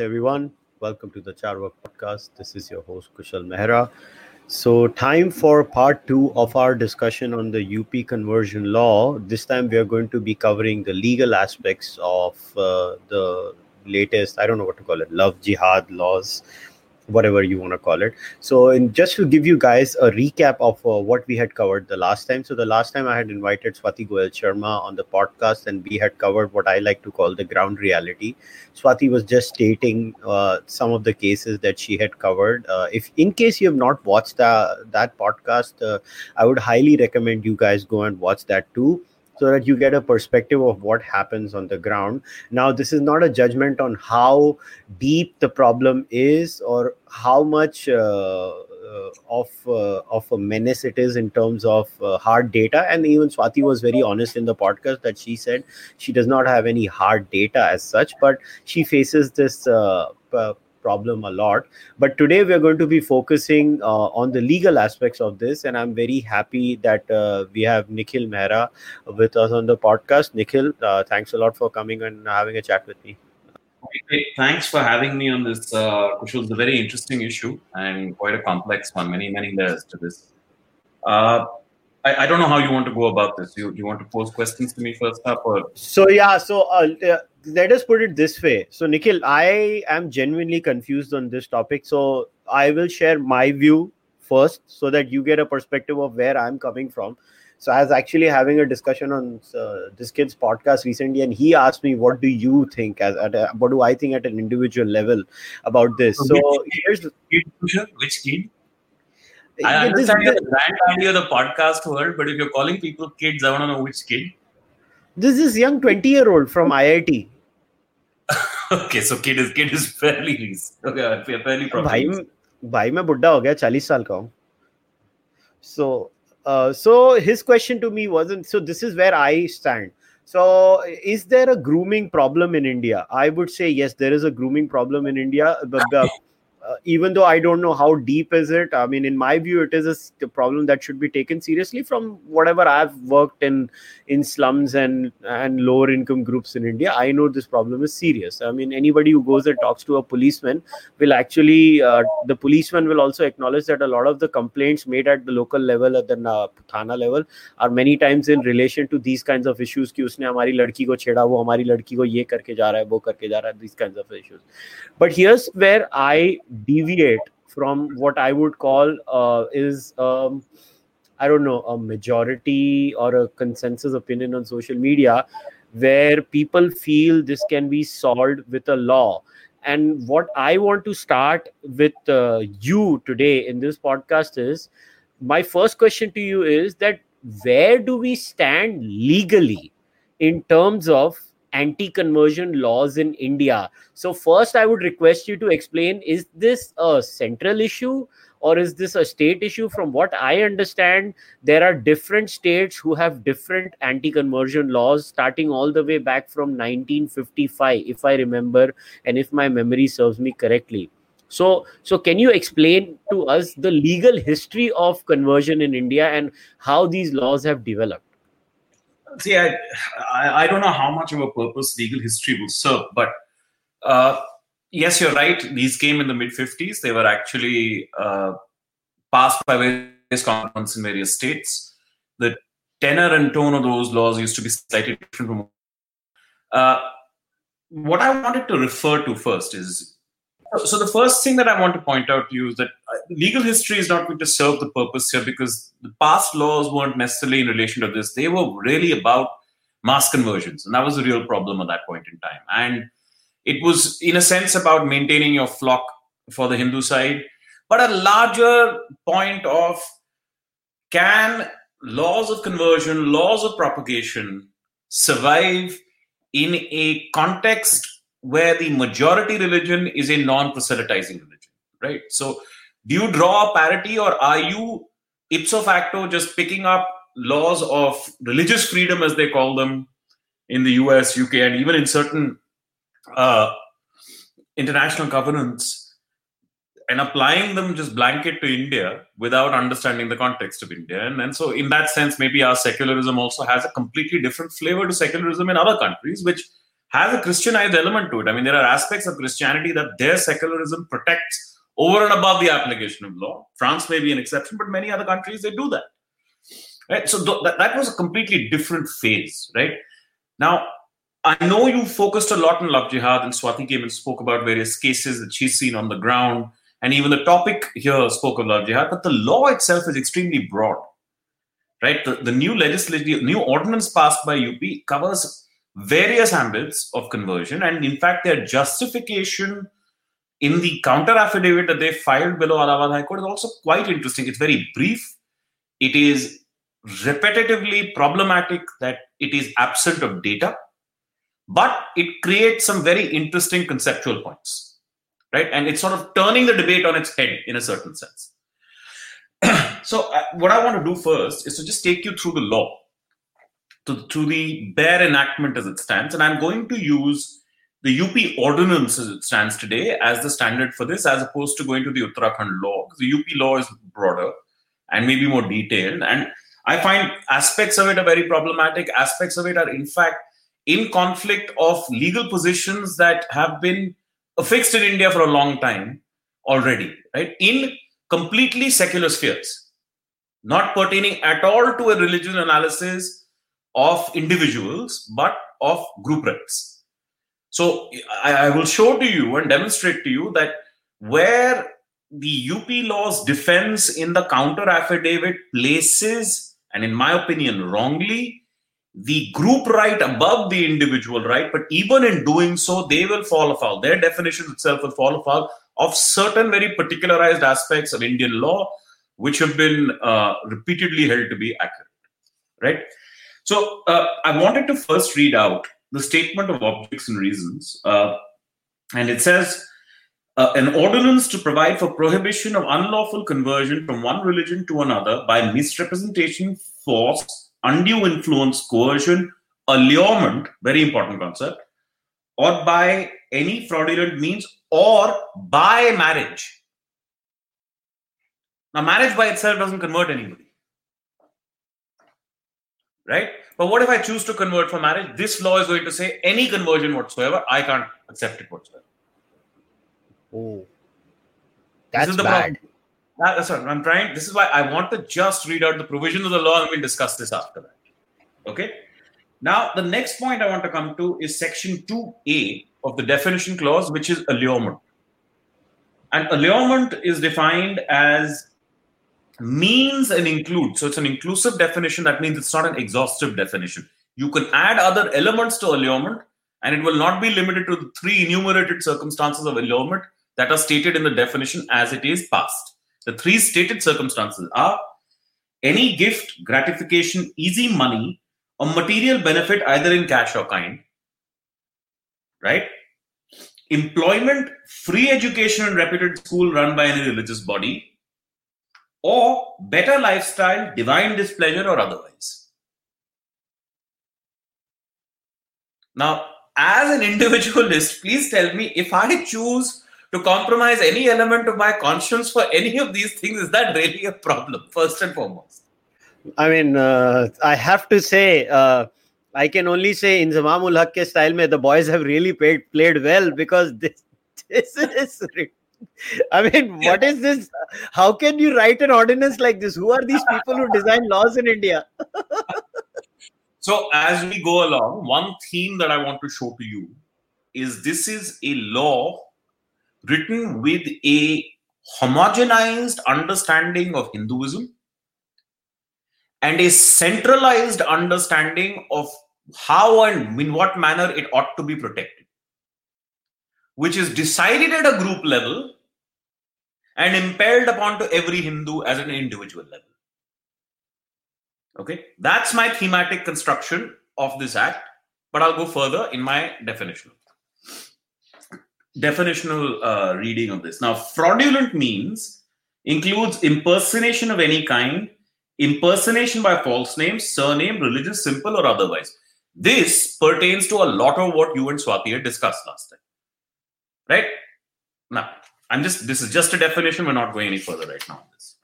Everyone. Welcome to the Charvak podcast. This is your host, Kushal Mehra. So, time for part two of our discussion on the UP conversion law. This time, we are going to be covering the legal aspects of uh, the latest, I don't know what to call it, love jihad laws whatever you want to call it. So, in, just to give you guys a recap of uh, what we had covered the last time. So, the last time I had invited Swati Goel Sharma on the podcast, and we had covered what I like to call the ground reality. Swati was just stating uh, some of the cases that she had covered. Uh, if, in case you have not watched that that podcast, uh, I would highly recommend you guys go and watch that too so that you get a perspective of what happens on the ground. Now, this is not a judgment on how deep the problem is or how much. Uh, uh, of uh, of a menace it is in terms of uh, hard data and even swati was very honest in the podcast that she said she does not have any hard data as such but she faces this uh, problem a lot. But today we are going to be focusing uh, on the legal aspects of this, and I'm very happy that uh, we have Nikhil Mehra with us on the podcast. Nikhil, uh, thanks a lot for coming and having a chat with me. Thanks for having me on this, uh, Kushal. It's a very interesting issue and quite a complex one. Many, many layers to this. Uh, I, I, don't know how you want to go about this. You, you want to pose questions to me first up, or so? Yeah. So uh, let us put it this way. So, Nikhil, I am genuinely confused on this topic. So, I will share my view first so that you get a perspective of where I'm coming from. So, I was actually having a discussion on uh, this kid's podcast recently, and he asked me, "What do you think? As at a, what do I think at an individual level about this?" So, so here's which kid? I understand you're the granddaddy of the podcast world, but if you're calling people kids, I want to know which kid. This is young 20 year old from IIT. okay, so kid is kid is fairly okay, fairly भाई भाई मैं बुढ़ा हो गया 40 साल का हूँ so uh, so his question to me wasn't so this is where I stand so is there a grooming problem in India I would say yes there is a grooming problem in India but, uh, uh, even though I don't know how deep is it, I mean, in my view, it is a problem that should be taken seriously. From whatever I've worked in in slums and and lower income groups in India, I know this problem is serious. I mean, anybody who goes and talks to a policeman will actually uh, the policeman will also acknowledge that a lot of the complaints made at the local level at the uh, thana level are many times in relation to these kinds of issues कि उसने हमारी लड़की को छेड़ा वो हमारी लड़की को ये करके जा रहा है वो करके जा रहा है these kinds of issues. But here's where I deviate from what I would call uh, is um, I don't know a majority or a consensus opinion on social media where people feel this can be solved with a law. And what I want to start with uh, you today in this podcast is my first question to you is that where do we stand legally in terms of anti conversion laws in India. So, first, I would request you to explain is this a central issue or is this a state issue? From what I understand, there are different states who have different anti conversion laws starting all the way back from 1955, if I remember, and if my memory serves me correctly. So, so can you explain to us the legal history of conversion in India and how these laws have developed? See, I, I, I don't know how much of a purpose legal history will serve, but uh, yes, you're right. These came in the mid 50s. They were actually uh, passed by various governments in various states. The tenor and tone of those laws used to be slightly different from. Uh, what I wanted to refer to first is so the first thing that I want to point out to you is that uh, legal history is not going to serve the purpose here because the past laws weren't necessarily in relation to this. They were really about mass conversions, and that was a real problem at that point in time. And it was, in a sense, about maintaining your flock for the Hindu side, but a larger point of can laws of conversion, laws of propagation survive in a context where the majority religion is a non-proselytizing religion, right? So, do you draw a parity, or are you ipso facto just picking up laws of religious freedom, as they call them, in the US, UK, and even in certain uh, international covenants, and applying them just blanket to India without understanding the context of India. And, and so, in that sense, maybe our secularism also has a completely different flavor to secularism in other countries, which has a Christianized element to it. I mean, there are aspects of Christianity that their secularism protects over and above the application of law. France may be an exception, but many other countries they do that. Right. So th- that, that was a completely different phase, right? Now, I know you focused a lot on love jihad, and Swati came and spoke about various cases that she's seen on the ground, and even the topic here spoke of love jihad. But the law itself is extremely broad, right? The, the new legislative, new ordinance passed by UP covers various ambits of conversion, and in fact, their justification in the counter affidavit that they filed below Allahabad High Court is also quite interesting. It's very brief. It is repetitively problematic that it is absent of data, but it creates some very interesting conceptual points, right? And it's sort of turning the debate on its head in a certain sense. so, uh, what I want to do first is to just take you through the law, to, to the bare enactment as it stands, and I'm going to use the UP ordinance as it stands today as the standard for this, as opposed to going to the Uttarakhand law. The UP law is broader and maybe more detailed. And I find aspects of it are very problematic. Aspects of it are, in fact, in conflict of legal positions that have been fixed in India for a long time already, right? In completely secular spheres, not pertaining at all to a religious analysis of individuals, but of group rights so I, I will show to you and demonstrate to you that where the UP law's defense in the counter affidavit places, and in my opinion, wrongly, the group right above the individual right, but even in doing so, they will fall afoul. Their definition itself will fall afoul of certain very particularized aspects of Indian law, which have been uh, repeatedly held to be accurate. Right. So uh, I wanted to first read out the statement of objects and reasons, uh, and it says uh, an ordinance to provide for prohibition of unlawful conversion from one religion to another by misrepresentation, force, undue influence, coercion, allurement, very important concept, or by any fraudulent means, or by marriage. Now, marriage by itself doesn't convert anybody. Right? But what if I choose to convert for marriage? This law is going to say any conversion whatsoever, I can't accept it whatsoever. Oh, that's the bad. That, that's what I'm trying. This is why I want to just read out the provision of the law and we'll discuss this after that. Okay. Now, the next point I want to come to is section 2A of the definition clause, which is allurement. And allurement is defined as means and include. So it's an inclusive definition. That means it's not an exhaustive definition. You can add other elements to allurement, and it will not be limited to the three enumerated circumstances of allurement that are stated in the definition as it is passed. The three stated circumstances are any gift, gratification, easy money, or material benefit either in cash or kind, right? Employment, free education and reputed school run by any religious body, or better lifestyle, divine displeasure, or otherwise. Now, as an individualist, please tell me if I choose to compromise any element of my conscience for any of these things, is that really a problem, first and foremost? I mean, uh, I have to say, uh, I can only say Inzamam-ul-Haq style, the boys have really played, played well because this, this is I mean, what is this? How can you write an ordinance like this? Who are these people who design laws in India? so, as we go along, one theme that I want to show to you is this is a law written with a homogenized understanding of Hinduism and a centralized understanding of how and in what manner it ought to be protected which is decided at a group level and impelled upon to every Hindu as an individual level. Okay, that's my thematic construction of this act, but I'll go further in my definitional definitional uh, reading of this. Now, fraudulent means includes impersonation of any kind, impersonation by false name, surname, religious, simple, or otherwise. This pertains to a lot of what you and Swati had discussed last time right? Now i'm just this is just a definition. We're not going any further right now this.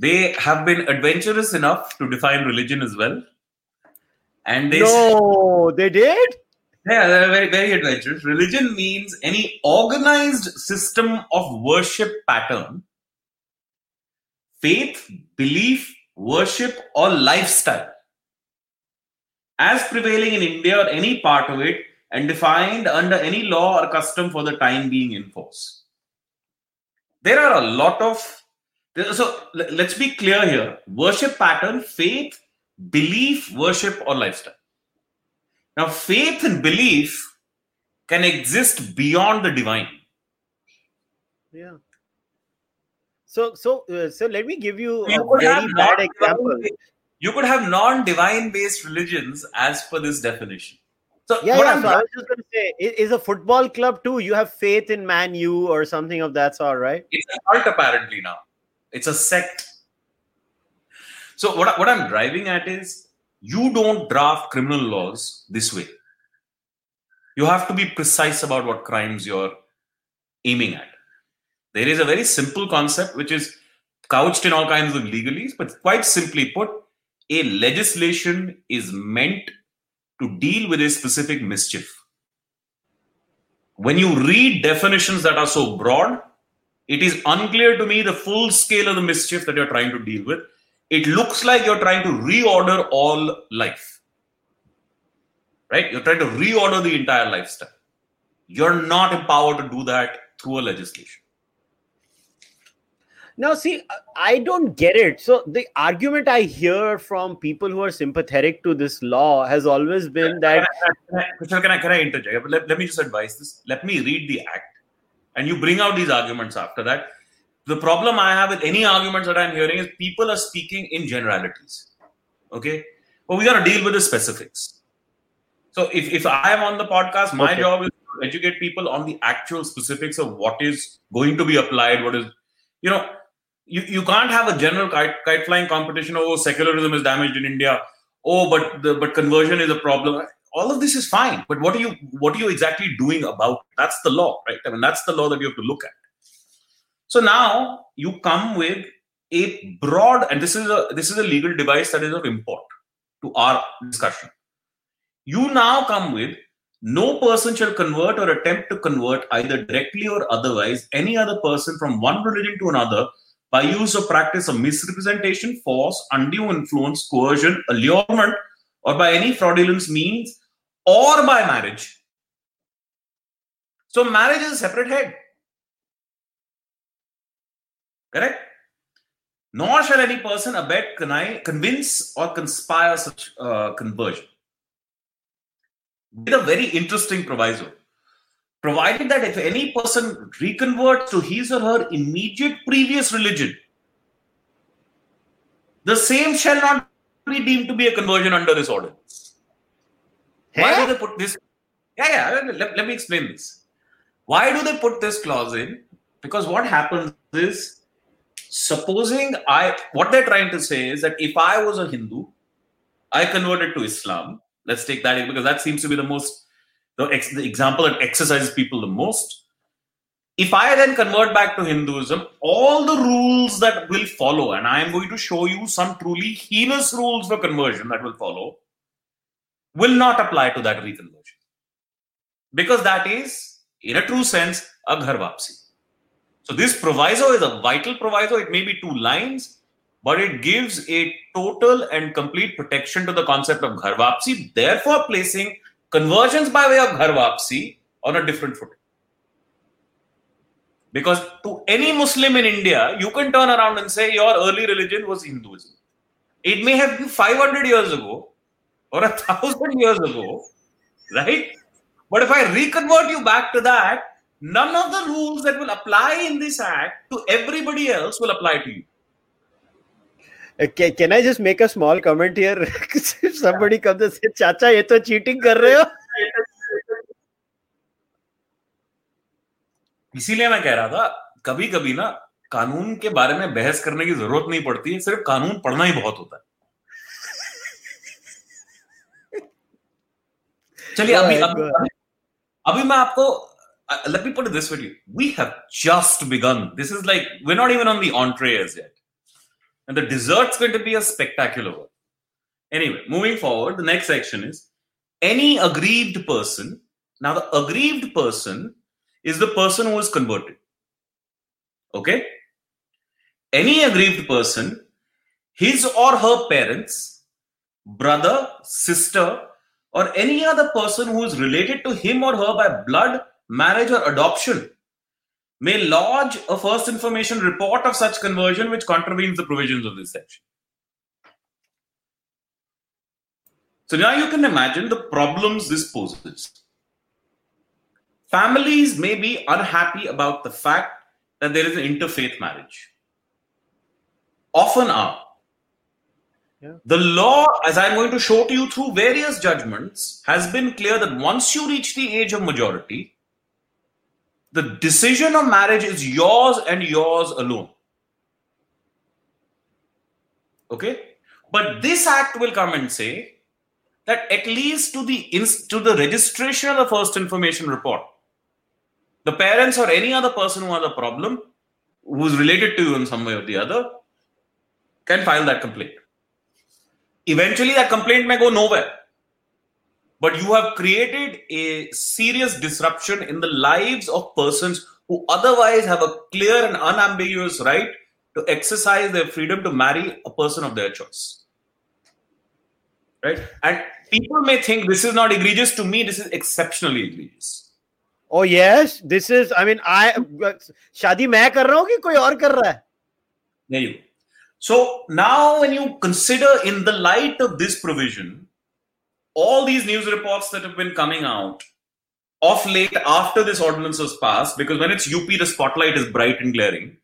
They have been adventurous enough to define religion as well. And they no they did? Yeah, they're very, very adventurous. Religion means any organized system of worship pattern, faith, belief, worship, or lifestyle. As prevailing in India or any part of it and defined under any law or custom for the time being in force. There are a lot of so let's be clear here worship pattern, faith, belief, worship, or lifestyle. Now, faith and belief can exist beyond the divine. Yeah. So, so, uh, so let me give you, you a very bad example. You could have non-divine based religions as per this definition. So yeah, yeah so I was just going to say, is a football club too? You have faith in Man U or something of that sort, right? It's a cult apparently now. It's a sect. So what, what I'm driving at is you don't draft criminal laws this way. You have to be precise about what crimes you're aiming at. There is a very simple concept which is couched in all kinds of legalese, but quite simply put, a legislation is meant to deal with a specific mischief. When you read definitions that are so broad, it is unclear to me the full scale of the mischief that you're trying to deal with. It looks like you're trying to reorder all life. Right? You're trying to reorder the entire lifestyle. You're not empowered to do that through a legislation. Now, see, I don't get it. So, the argument I hear from people who are sympathetic to this law has always been that. I, can I, can I, interject? Let, let me just advise this. Let me read the act and you bring out these arguments after that. The problem I have with any arguments that I'm hearing is people are speaking in generalities. Okay. But we got to deal with the specifics. So if, if I am on the podcast, my okay. job is to educate people on the actual specifics of what is going to be applied, what is, you know, you, you can't have a general kite, kite flying competition. Oh, secularism is damaged in India. Oh, but the but conversion is a problem all of this is fine but what are you what are you exactly doing about it? that's the law right i mean that's the law that you have to look at so now you come with a broad and this is a this is a legal device that is of import to our discussion you now come with no person shall convert or attempt to convert either directly or otherwise any other person from one religion to another by use or practice of misrepresentation force undue influence coercion allurement or by any fraudulent means or by marriage. So marriage is a separate head. Correct? Nor shall any person abet, convince, or conspire such uh, conversion. With a very interesting proviso. Provided that if any person reconverts to his or her immediate previous religion, the same shall not be deemed to be a conversion under this ordinance. Why do they put this? Yeah, yeah. Let, let me explain this. Why do they put this clause in? Because what happens is, supposing I, what they're trying to say is that if I was a Hindu, I converted to Islam. Let's take that because that seems to be the most, the, ex, the example that exercises people the most. If I then convert back to Hinduism, all the rules that will follow, and I am going to show you some truly heinous rules for conversion that will follow, will not apply to that reconversion. Because that is, in a true sense, a ghar wapsi. So this proviso is a vital proviso. It may be two lines, but it gives a total and complete protection to the concept of ghar wapsi, therefore placing conversions by way of ghar wapsi on a different footing. Because to any Muslim in India, you can turn around and say your early religion was Hinduism. It may have been 500 years ago, or a thousand years ago, right? But if I reconvert you back to that, none of the rules that will apply in this act to everybody else will apply to you. Okay, can I just make a small comment here? if somebody yeah. comes and says, "Chacha, ये तो cheating कर रहे हो," इसीलिए मैं कह रहा था कभी कभी ना कानून के बारे में बहस करने की ज़रूरत नहीं पड़ती है सिर्फ़ कानून पढ़ना ही बहुत होता है चलिए अभी अभी अभी मैं आपको let me put it this way we have just begun this is like we're not even on the entree as yet and the dessert's going to be a spectacular one anyway moving forward the next section is any aggrieved person. Now, the aggrieved person is the person who is converted. Okay? Any aggrieved person, his or her parents, brother, sister, or any other person who is related to him or her by blood, marriage, or adoption may lodge a first information report of such conversion which contravenes the provisions of this section. So now you can imagine the problems this poses. Families may be unhappy about the fact that there is an interfaith marriage. Often are. Yeah. The law, as I'm going to show to you through various judgments, has been clear that once you reach the age of majority, the decision of marriage is yours and yours alone. Okay? But this act will come and say that at least to the to the registration of the first information report, the parents or any other person who has a problem, who's related to you in some way or the other, can file that complaint. Eventually, that complaint may go nowhere but you have created a serious disruption in the lives of persons who otherwise have a clear and unambiguous right to exercise their freedom to marry a person of their choice. Right? And people may think this is not egregious. To me this is exceptionally egregious. Oh yes this is i mean i shadi main kar raha hu ki koi aur kar raha hai? There you so now when you consider in the light of this provision all these news reports that have been coming out of late after this ordinance was passed, because when it's UP, the spotlight is bright and glaring.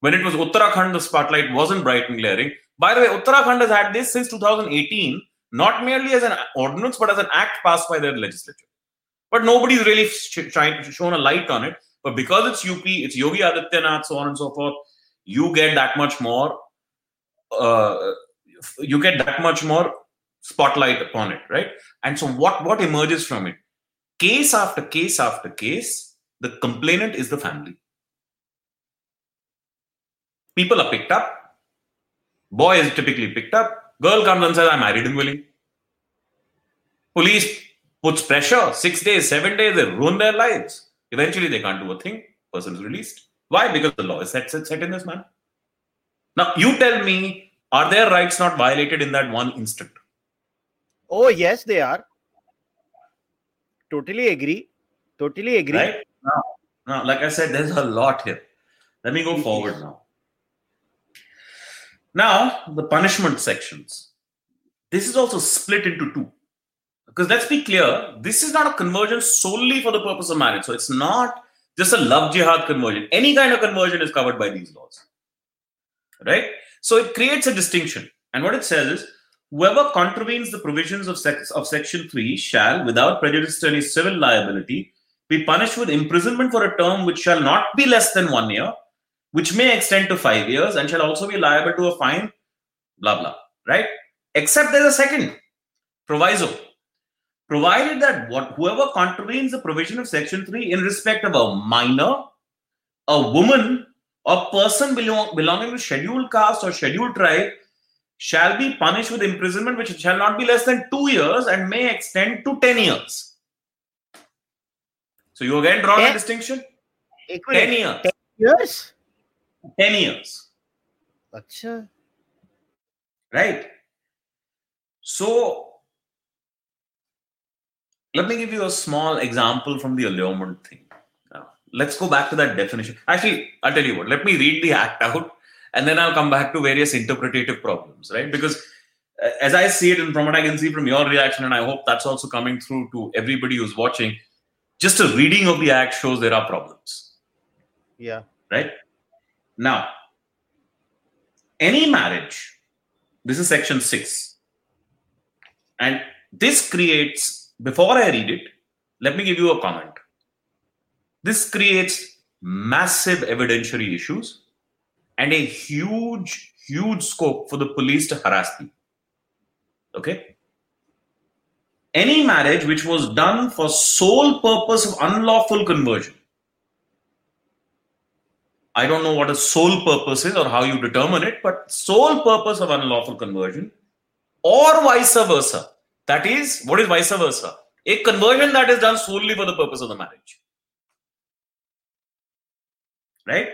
When it was Uttarakhand, the spotlight wasn't bright and glaring. By the way, Uttarakhand has had this since 2018, not merely as an ordinance, but as an act passed by their legislature. But nobody's really sh- to shone a light on it. But because it's UP, it's Yogi Adityanath, so on and so forth, you get that much more. Uh, you get that much more spotlight upon it, right? And so what, what emerges from it? Case after case after case, the complainant is the family. People are picked up. Boy is typically picked up. Girl comes and says, I'm married and willing. Police puts pressure. Six days, seven days, they ruin their lives. Eventually, they can't do a thing. Person is released. Why? Because the law is set, set, set in this manner. Now, you tell me, are their rights not violated in that one instant? Oh, yes, they are. Totally agree. Totally agree. Right? Now, now, like I said, there's a lot here. Let me go forward now. Now, the punishment sections. This is also split into two. Because let's be clear, this is not a conversion solely for the purpose of marriage. So it's not just a love jihad conversion. Any kind of conversion is covered by these laws. Right? So it creates a distinction. And what it says is Whoever contravenes the provisions of, sex, of Section 3 shall, without prejudice to any civil liability, be punished with imprisonment for a term which shall not be less than one year, which may extend to five years, and shall also be liable to a fine, blah, blah. Right? Except there's a second proviso. Provided that what, whoever contravenes the provision of Section 3 in respect of a minor, a woman, or person belong, belonging to scheduled caste or scheduled tribe shall be punished with imprisonment which shall not be less than two years and may extend to 10 years. So you again draw a distinction? 10 years. 10 years? 10 years. Achha. Right. So let me give you a small example from the allurement thing. Now, let's go back to that definition. Actually, I'll tell you what, let me read the act out and then I'll come back to various interpretative problems, right? Because uh, as I see it, and from what I can see from your reaction, and I hope that's also coming through to everybody who's watching, just a reading of the act shows there are problems. Yeah. Right? Now, any marriage, this is section six, and this creates, before I read it, let me give you a comment. This creates massive evidentiary issues and a huge, huge scope for the police to harass people. Okay? Any marriage which was done for sole purpose of unlawful conversion. I don't know what a sole purpose is or how you determine it, but sole purpose of unlawful conversion or vice versa. That is, what is vice versa? A conversion that is done solely for the purpose of the marriage. Right?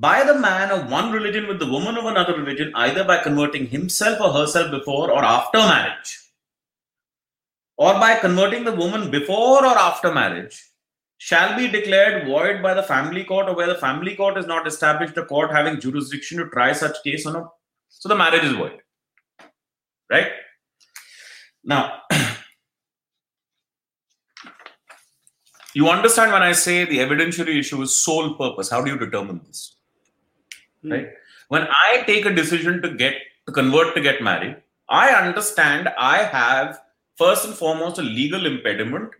By the man of one religion with the woman of another religion, either by converting himself or herself before or after marriage, or by converting the woman before or after marriage, shall be declared void by the family court or where the family court is not established a court having jurisdiction to try such case on a so the marriage is void. Right? Now you understand when i say the evidentiary issue is sole purpose. How do you determine this hmm. right? When i take a decision to get to convert to get married i understand i have first and foremost a legal impediment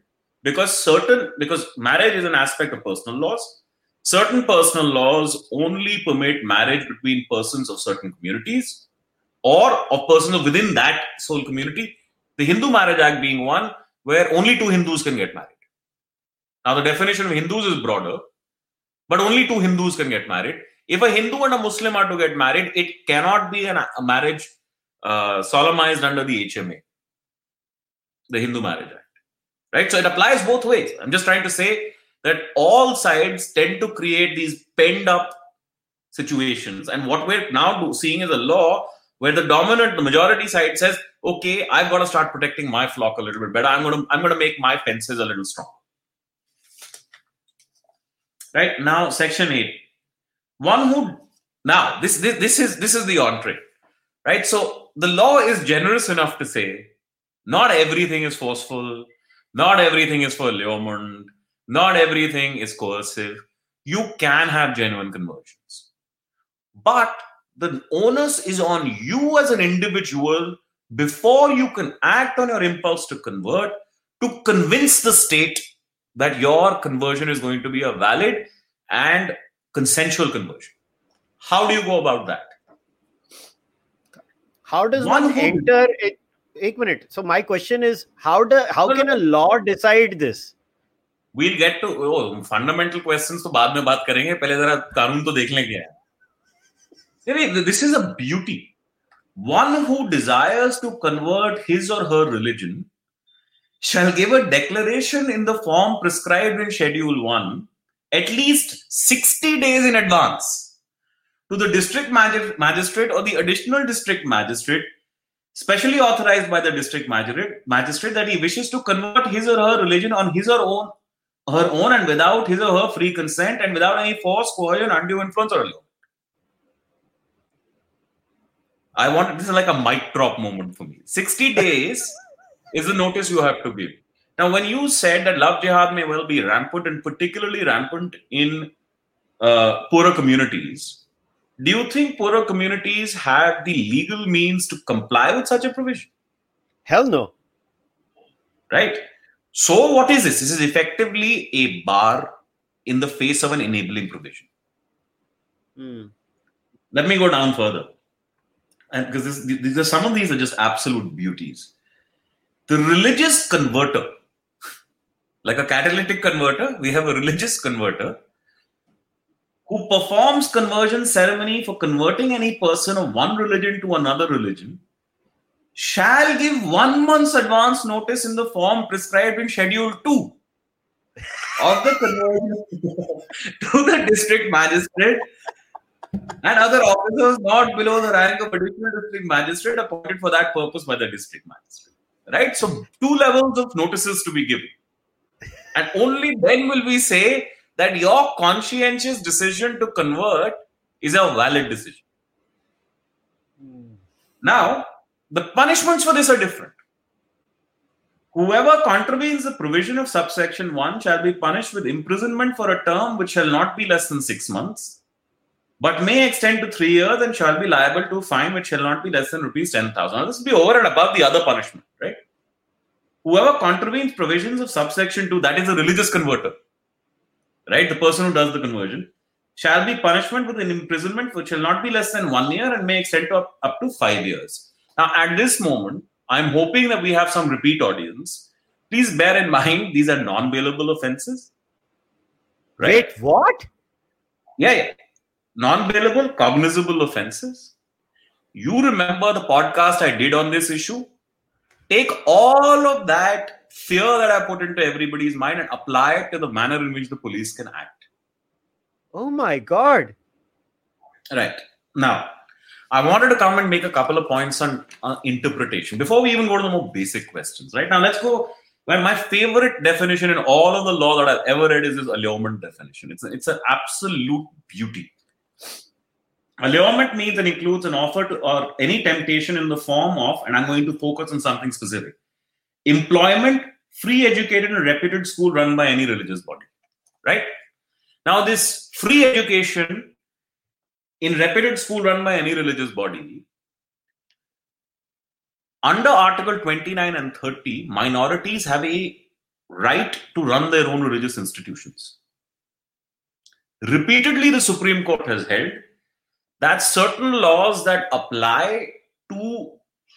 because certain because marriage is an aspect of personal laws. Certain personal laws only permit marriage between persons of certain communities or of persons within that sole community. The hindu marriage act being one where only two hindus can get married. Now the definition of hindus is broader but only two hindus can get married if a hindu and a muslim are to get married it cannot be an, a marriage uh, solemnized under the hma the hindu marriage act right? So it applies both ways. I'm just trying to say that all sides tend to create these penned up situations. And what we're now seeing is a law where the dominant, the majority side says, okay, I've got to start protecting my flock a little bit better. I'm going to, I'm to make my fences a little strong. Right now, section eight. One who now this, this this is this is the entree, right? So the law is generous enough to say not everything is forceful, not everything is for allurement. Not everything is coercive. You can have genuine conversions. But the onus is on you as an individual before you can act on your impulse to convert to convince the state that your conversion is going to be a valid and consensual conversion. How do you go about that? How does one, one enter it? एक minute so my question is how ड how can a law decide this we'll get to oh, fundamental questions तो बाद में बात करेंगे पहले जरा कानून तो देख लें क्या है this is a beauty one who desires to convert his or her religion shall give a declaration in the form prescribed in schedule 1 at least 60 days in advance to the district magistrate or the additional district magistrate specially authorized by the district magistrate, magistrate that he wishes to convert his or her religion on his or own her own and without his or her free consent and without any force, coercion, undue influence or allure. I want this is like a mic drop moment for me. 60 days is the notice you have to give. Now, when you said that love jihad may well be rampant and particularly rampant in uh, poorer communities, do you think poorer communities have the legal means to comply with such a provision? Hell no. Right. So, what is this? This is effectively a bar in the face of an enabling provision. Hmm. Let me go down further. And because these are some of these are just absolute beauties. The religious converter, like a catalytic converter, we have a religious converter who performs conversion ceremony for converting any person of one religion to another religion shall give one month's advance notice in the form prescribed in schedule 2 of the conversion to the district magistrate and other officers not below the rank of additional district magistrate appointed for that purpose by the district magistrate. Right? So, two levels of notices to be given. And only then will we say that your conscientious decision to convert is a valid decision. Hmm. Now, the punishments for this are different. Whoever contravenes the provision of subsection 1 shall be punished with imprisonment for a term which shall not be less than six months, but may extend to three years and shall be liable to a fine which shall not be less than rupees 10,000. Now, this will be over and above the other punishment, right? Whoever contravenes provisions of subsection 2, that is a religious converter, right, the person who does the conversion, shall be punishment with an imprisonment which shall not be less than one year and may extend to up, up to five years. Now, at this moment, I'm hoping that we have some repeat audience. Please bear in mind these are non-bailable offenses. Right? Wait, what? Yeah, yeah. Non-bailable, cognizable offenses. You remember the podcast I did on this issue? Take all of that fear that I put into everybody's mind and apply it to the manner in which the police can act. Oh my God. Right. Now, I wanted to come and make a couple of points on uh, interpretation before we even go to the more basic questions. Right now, let's go. Well, my favorite definition in all of the law that I've ever read is this allurement definition. It's a, it's an absolute beauty. Allurement means and includes an offer to, or any temptation in the form of, and I'm going to focus on something specific employment, free educated and reputed school run by any religious body. Right? Now, this free education in reputed school run by any religious body, under Article 29 and 30, minorities have a right to run their own religious institutions. Repeatedly, the Supreme Court has held that certain laws that apply to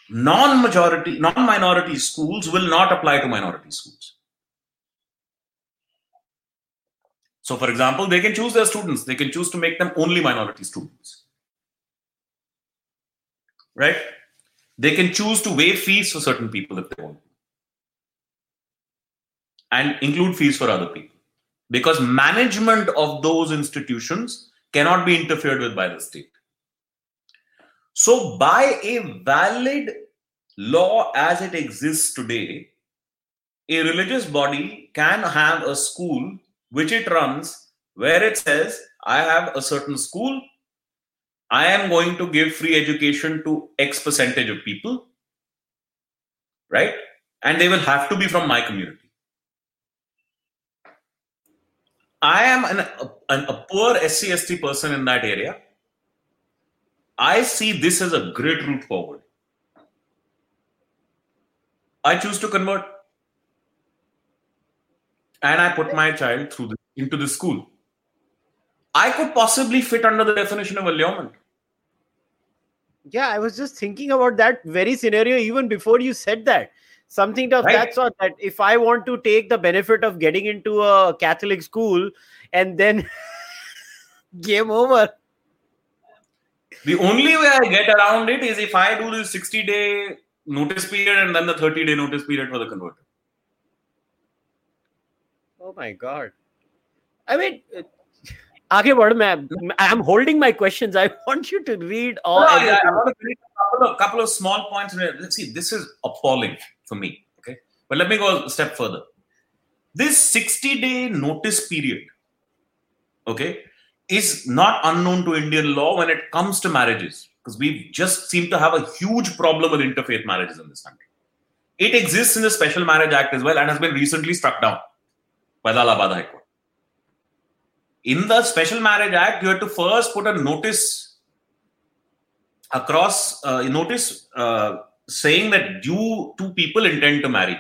non-majority, non-minority schools will not apply to minority schools. So, for example, they can choose their students. They can choose to make them only minority students. Right? They can choose to waive fees for certain people if they want. And include fees for other people. Because management of those institutions cannot be interfered with by the state. So, by a valid law as it exists today, a religious body can have a school which it runs where it says, I have a certain school, I am going to give free education to X percentage of people, right? And they will have to be from my community. I am an, an, a poor SC ST person in that area. I see this as a great route forward. I choose to convert. And I put my child through the, into the school. I could possibly fit under the definition of allurement. Yeah, I was just thinking about that very scenario even before you said that. Something of right. that sort that if I want to take the benefit of getting into a Catholic school and then game over. The only way I get around it is if I do this 60 day notice period and then the 30 day notice period for the converter. Oh my god. I mean, आगे बढ़ मैं I am holding my questions. I want you to read all. No, yeah, I want to read a couple of, couple of small points. Let's see. This is appalling for me. Okay, but let me go a step further. This 60 day notice period, okay, is not unknown to Indian law when it comes to marriages because we just seem to have a huge problem with interfaith marriages in this country. It exists in the Special Marriage Act as well and has been recently struck down by the Allahabad High Court. In the Special Marriage Act, you have to first put a notice across, uh, notice uh, saying that you two people intend to marry.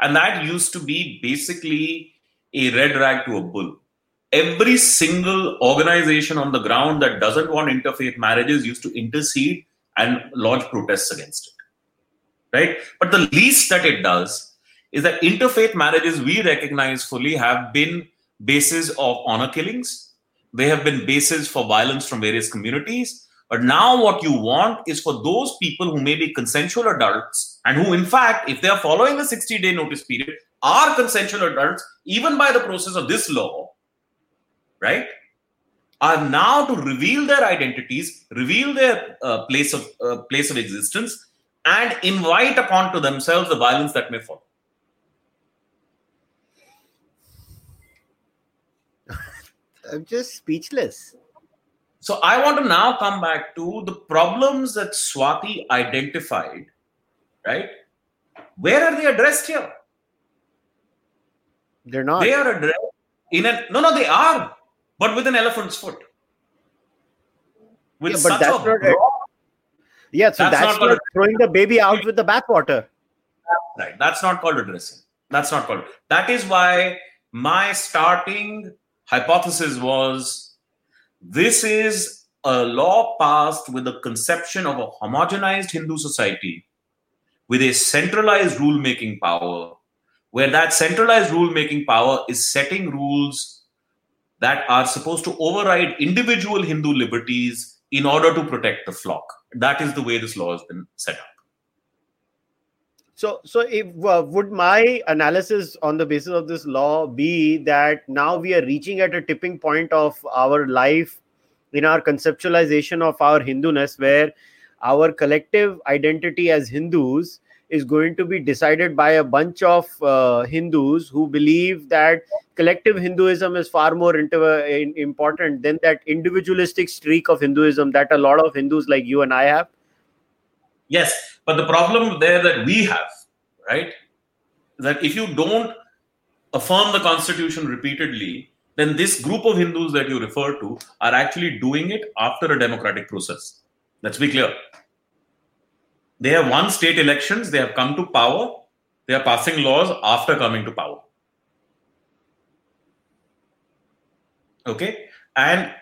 And that used to be basically a red rag to a bull every single organization on the ground that doesn't want interfaith marriages used to intercede and lodge protests against it. Right? But the least that it does is that interfaith marriages we recognize fully have been bases of honor killings. They have been bases for violence from various communities. But now, what you want is for those people who may be consensual adults and who, in fact, if they are following the 60 day notice period, are consensual adults, even by the process of this law, right, are now to reveal their identities, reveal their uh, place of uh, place of existence, and invite upon to themselves the violence that may follow. I'm just speechless. So I want to now come back to the problems that Swati identified, right? Where are they addressed here? They're not. They are addressed in a no, no, they are but with an elephant's foot. With yeah, that's not broad, yeah, so that's, that's not throwing the baby out with the bathwater. Right. That's not called addressing. That's not called. That is why my starting hypothesis was this is a law passed with the conception of a homogenized Hindu society with a centralized rule making power, where that centralized rule making power is setting rules that are supposed to override individual Hindu liberties in order to protect the flock. That is the way this law has been set up. So, so if uh, would my analysis on the basis of this law be that now we are reaching at a tipping point of our life in our conceptualization of our Hinduness, where our collective identity as Hindus is going to be decided by a bunch of uh, Hindus who believe that collective Hinduism is far more inter- important than that individualistic streak of Hinduism that a lot of Hindus like you and I have? Yes, but the problem there that we have, right, that if you don't affirm the constitution repeatedly, then this group of Hindus that you refer to are actually doing it after a democratic process. Let's be clear. They have won state elections, they have come to power, they are passing laws after coming to power. Okay? And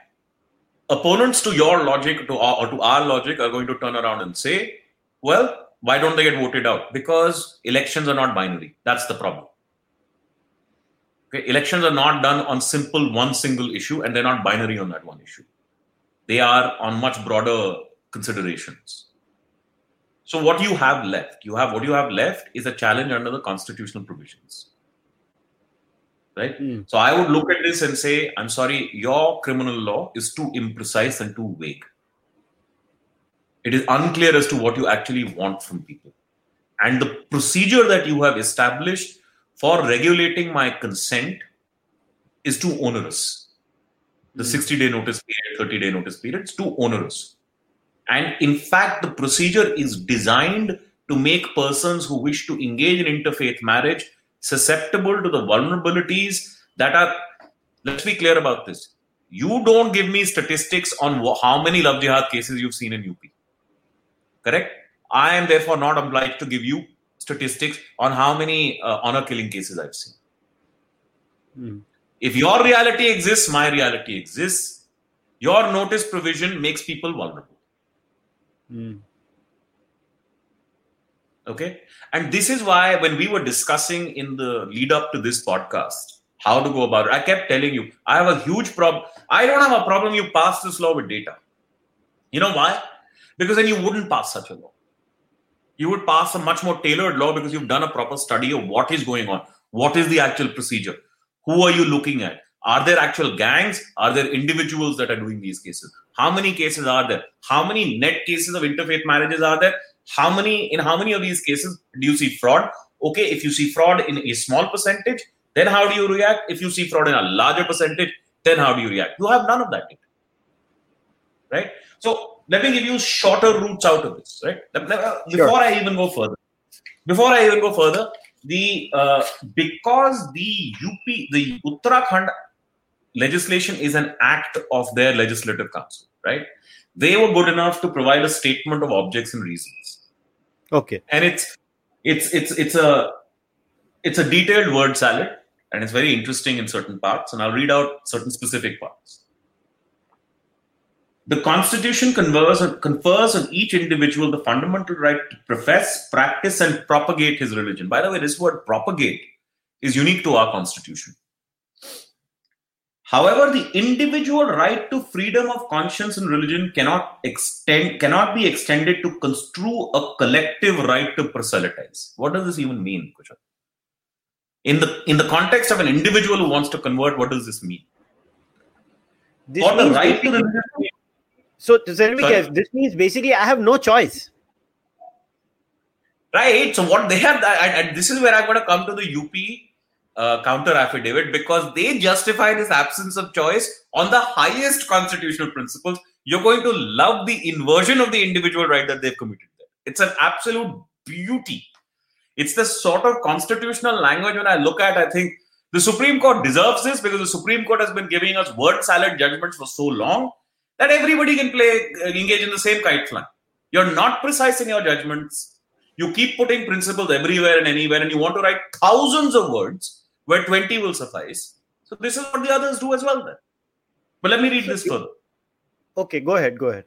opponents to your logic to our, or to our logic are going to turn around and say, well, why don't they get voted out? Because elections are not binary. That's the problem. Okay, elections are not done on simple one single issue, and they're not binary on that one issue. They are on much broader considerations. So what you have left, you have what you have left is a challenge under the constitutional provisions. Right? Mm. So I would look at this and say, I'm sorry, your criminal law is too imprecise and too vague. It is unclear as to what you actually want from people. And the procedure that you have established for regulating my consent is too onerous. The hmm. 60 day notice period, 30 day notice period, it's too onerous. And in fact, the procedure is designed to make persons who wish to engage in interfaith marriage susceptible to the vulnerabilities that are, let's be clear about this. You don't give me statistics on how many love jihad cases you've seen in UP. Correct? I am therefore not obliged to give you statistics on how many uh, honor killing cases I've seen. Hmm. If your reality exists, my reality exists. Your notice provision makes people vulnerable. Mm. Okay. And this is why when we were discussing in the lead up to this podcast, how to go about it, I kept telling you, I have a huge problem. I don't have a problem you pass this law with data. You know why? Because then you wouldn't pass such a law. You would pass a much more tailored law because you've done a proper study of what is going on. What is the actual procedure? Who are you looking at? Are there actual gangs? Are there individuals that are doing these cases? How many cases are there? How many net cases of interfaith marriages are there? How many in how many of these cases do you see fraud? Okay, if you see fraud in a small percentage, then how do you react? If you see fraud in a larger percentage, then how do you react? You have none of that data. Right? So let me give you shorter routes out of this, right? Before sure. I even go further, before I even go further, the uh, because the UP, the Uttarakhand legislation is an act of their legislative council, right? They were good enough to provide a statement of objects and reasons. Okay. And it's it's it's it's a it's a detailed word salad and it's very interesting in certain parts and I'll read out certain specific parts. The Constitution confers, confers on each individual the fundamental right to profess, practice, and propagate his religion. By the way, this word propagate is unique to our Constitution. However, the individual right to freedom of conscience and religion cannot extend cannot be extended to construe a collective right to proselytize. What does this even mean, Kushal? In the in the context of an individual who wants to convert, what does this mean? This For the right to religion. So, this means basically I have no choice. Right. So what they have, I, and this is where I'm going to come to the UP uh, counter affidavit because they justify this absence of choice on the highest constitutional principles. You're going to love the inversion of the individual right that they've committed there. It's an absolute beauty. It's the sort of constitutional language when I look at, I think the Supreme Court deserves this because the Supreme Court has been giving us word salad judgments for so long that everybody can play, uh, engage in the same kite flying. You're not precise in your judgments. You keep putting principles everywhere and anywhere, and you want to write thousands of words where 20 will suffice. So this is what the others do as well then. But let me read this further. Okay, go ahead, go ahead.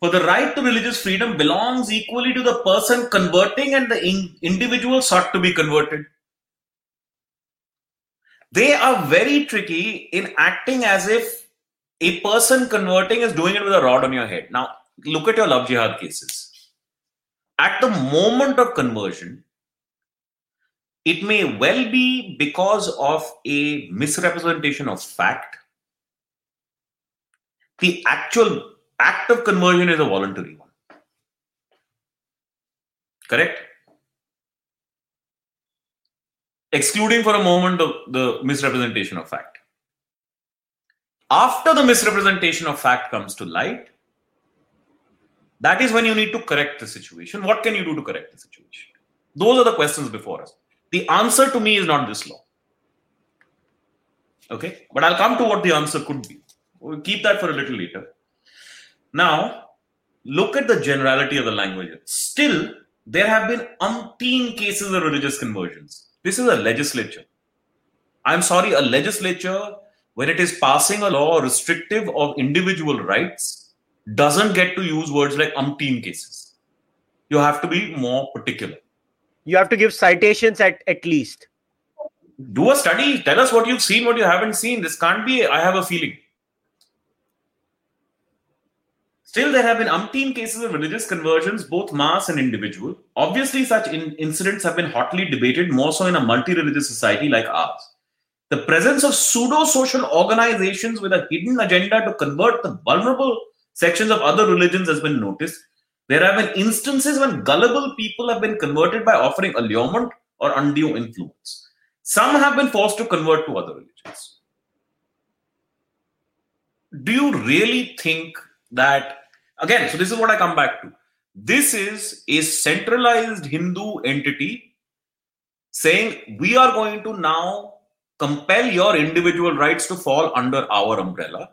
For the right to religious freedom belongs equally to the person converting and the in- individual sought to be converted. They are very tricky in acting as if a person converting is doing it with a rod on your head. Now, look at your love jihad cases. at the moment of conversion, it may well be because of a misrepresentation of fact. The actual act of conversion is a voluntary one. Correct? Excluding for a moment the, the misrepresentation of fact. After the misrepresentation of fact comes to light, that is when you need to correct the situation. What can you do to correct the situation? Those are the questions before us. The answer to me is not this law. Okay, but I'll come to what the answer could be. We'll keep that for a little later. Now, look at the generality of the language. Still, there have been umpteen cases of religious conversions. This is a legislature. I'm sorry, a legislature, when it is passing a law restrictive of individual rights, doesn't get to use words like umpteen cases. You have to be more particular. You have to give citations at, at least. Do a study. Tell us what you've seen, what you haven't seen. This can't be, I have a feeling. Still, there have been umpteen cases of religious conversions, both mass and individual. Obviously, such in- incidents have been hotly debated, more so in a multi religious society like ours. The presence of pseudo social organizations with a hidden agenda to convert the vulnerable sections of other religions has been noticed. There have been instances when gullible people have been converted by offering allurement or undue influence. Some have been forced to convert to other religions. Do you really think that, again, so this is what I come back to. This is a centralized Hindu entity saying we are going to now compel your individual rights to fall under our umbrella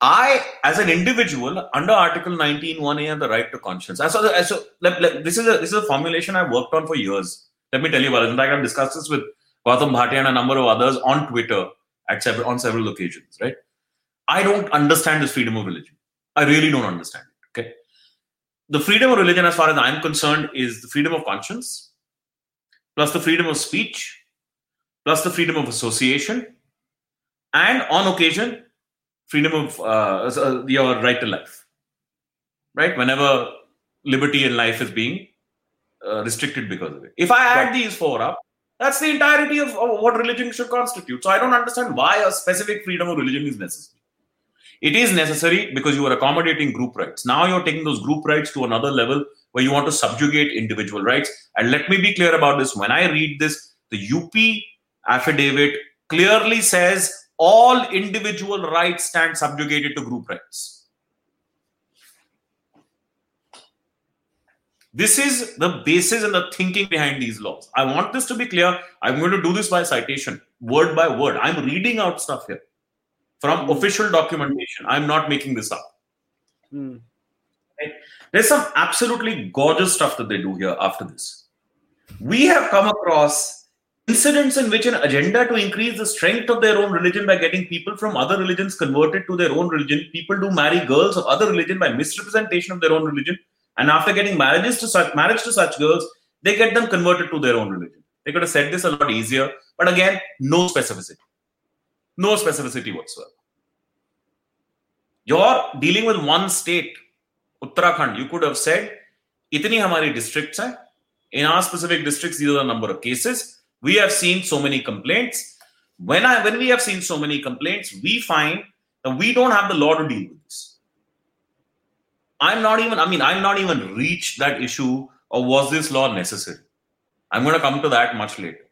I, as an individual, under Article 19, 1A, have the right to conscience. So, this is a this is a formulation I've worked on for years. Let me tell you about it. In fact, I've discussed this with Gautam Bhatia and a number of others on Twitter at several on several occasions. Right? I don't understand this freedom of religion. I really don't understand it. Okay. The freedom of religion, as far as I'm concerned, is the freedom of conscience, plus the freedom of speech, plus the freedom of association, and on occasion freedom of uh, uh, your right to life, right? Whenever liberty in life is being uh, restricted because of it. If I add these four up, that's the entirety of, of what religion should constitute. So I don't understand why a specific freedom of religion is necessary. It is necessary because you are accommodating group rights. Now you're taking those group rights to another level where you want to subjugate individual rights. And let me be clear about this. When I read this, the UP affidavit clearly says all individual rights stand subjugated to group rights. This is the basis and the thinking behind these laws. I want this to be clear. I'm going to do this by citation, word by word. I'm reading out stuff here from mm. official documentation. I'm not making this up. Mm. Right? There's some absolutely gorgeous stuff that they do here after this. We have come across incidents in which an agenda to increase the strength of their own religion by getting people from other religions converted to their own religion. People do marry girls of other religion by misrepresentation of their own religion, and after getting marriages to such marriage to such girls, they get them converted to their own religion. They could have said this a lot easier, but again, no specificity, no specificity whatsoever. You're dealing with one state, Uttarakhand. You could have said, "Itni hamari districts hai. In our specific districts, these are the number of cases." We have seen so many complaints. When i when we have seen so many complaints we find that we don't have the law to deal with this. I'm not even i mean i'm not even reached that issue of was this law necessary. I'm going to come to that much later.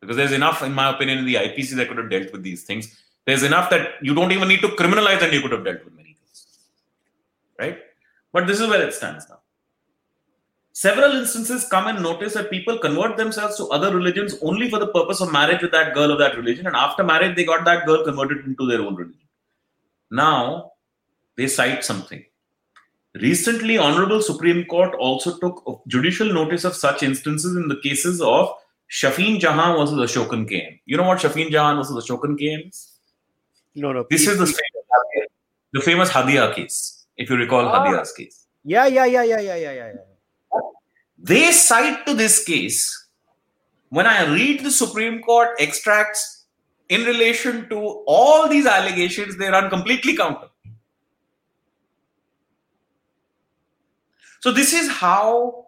Because there's enough in my opinion in the ipc that could have dealt with these things. There's enough that you don't even need to criminalize and you could have dealt with many things. Right? But this is where it stands now Several instances come and notice that people convert themselves to other religions only for the purpose of marriage with that girl of that religion, and after marriage, they got that girl converted into their own religion. Now, they cite something. Recently, Honorable Supreme Court also took judicial notice of such instances in the cases of Shafin Jahan versus Ashokan KM. You know what Shafin Jahan versus Ashokan KM is? No, no. This is the famous, the famous Hadia case, if you recall ah. Hadia's case. Yeah, yeah, yeah, yeah, yeah, yeah, yeah. They cite to this case when I read the Supreme Court extracts in relation to all these allegations, they run completely counter. So this is how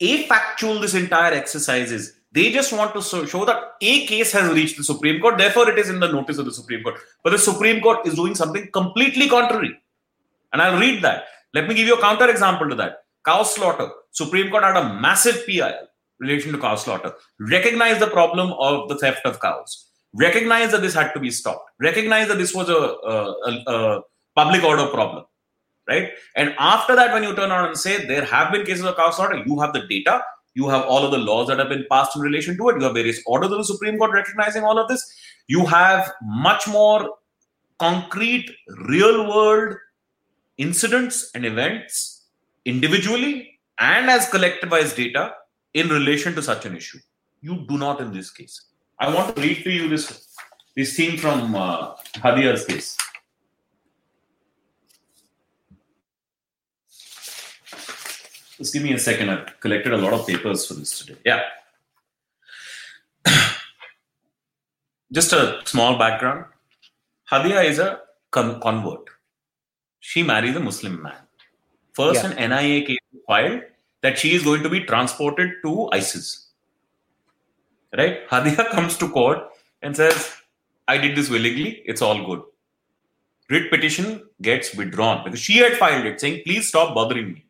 afactual this entire exercise is. They just want to show that a case has reached the Supreme Court, therefore it is in the notice of the Supreme Court. But the Supreme Court is doing something completely contrary. And I'll read that. Let me give you a counter example to that. Cow slaughter. Supreme Court had a massive PI relation to cow slaughter. recognized the problem of the theft of cows. recognized that this had to be stopped. recognized that this was a, a, a public order problem right? And after that, when you turn around and say there have been cases of cow slaughter, you have the data, you have all of the laws that have been passed in relation to it, you have various orders of the Supreme Court recognizing all of this, you have much more concrete, real world incidents and events individually and as collected by his data in relation to such an issue. You do not in this case. I want to read to you this this theme from uh, Hadia's case. Just give me a second. I've collected a lot of papers for this today. Yeah. Just a small background. Hadia is a con- convert. She marries a Muslim man. First, yeah. an NIA case filed that she is going to be transported to ISIS. Right? Hadia comes to court and says, I did this willingly. It's all good. Writ petition gets withdrawn because she had filed it saying, please stop bothering me.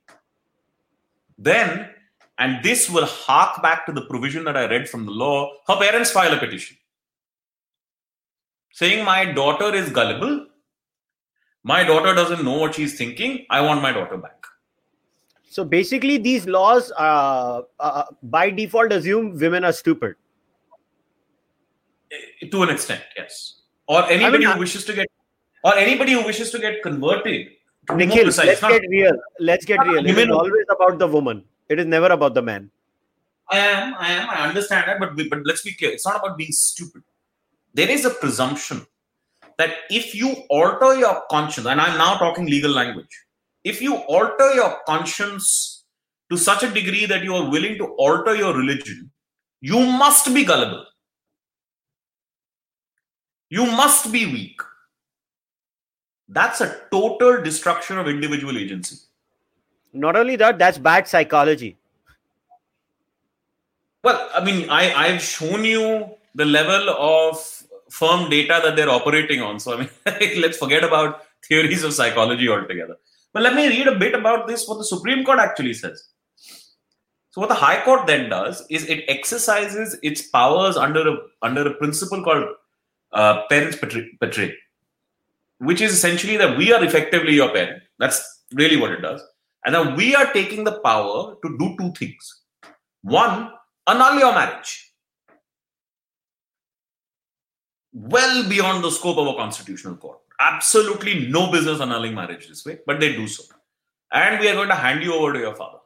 Then, and this will hark back to the provision that I read from the law, her parents file a petition saying, My daughter is gullible. My daughter doesn't know what she's thinking. I want my daughter back. So basically, these laws uh, uh, by default assume women are stupid. To an extent, yes. Or anybody I mean, who wishes to get, or anybody who wishes to get converted Nikhil, let's get real. Let's get real. It is always about the woman. It is never about the man. I am, I am, I understand that, but but let's be clear. It's not about being stupid. There is a presumption that if you alter your conscience, and I'm now talking legal language, if you alter your conscience to such a degree that you are willing to alter your religion, you must be gullible. You must be weak. That's a total destruction of individual agency. Not only that, that's bad psychology. Well, I mean, I, I've shown you the level of firm data that they're operating on. So, I mean, let's forget about theories of psychology altogether. But let me read a bit about this, what the Supreme Court actually says. So, what the High Court then does is it exercises its powers under a, under a principle called uh, parens patriae which is essentially that we are effectively your parent. That's really what it does. And then we are taking the power to do two things. One, annul your marriage. Well beyond the scope of a constitutional court. Absolutely no business annulling marriage this way, but they do so. And we are going to hand you over to your father.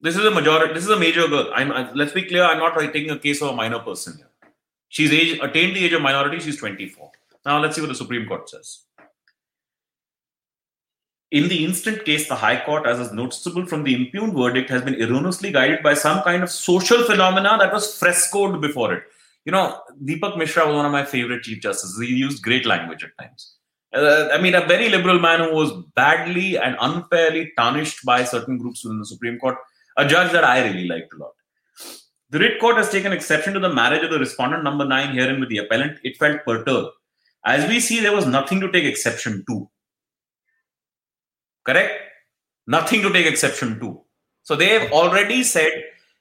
This is a majority. This is a major girl. I'm, I, let's be clear. I'm not taking a case of a minor person here. She's age, attained the age of minority. She's 24. Now let's see what the Supreme Court says. In the instant case, the High Court, as is noticeable from the impugned verdict, has been erroneously guided by some kind of social phenomena that was frescoed before it. You know, Deepak Mishra was one of my favorite Chief Justices. He used great language at times. Uh, I mean, a very liberal man who was badly and unfairly tarnished by certain groups within the Supreme Court. A judge that I really liked a lot. The writ court has taken exception to the marriage of the respondent number nine herein with the appellant. It felt perturbed. As we see, there was nothing to take exception to. Correct? Nothing to take exception to. So they have already said,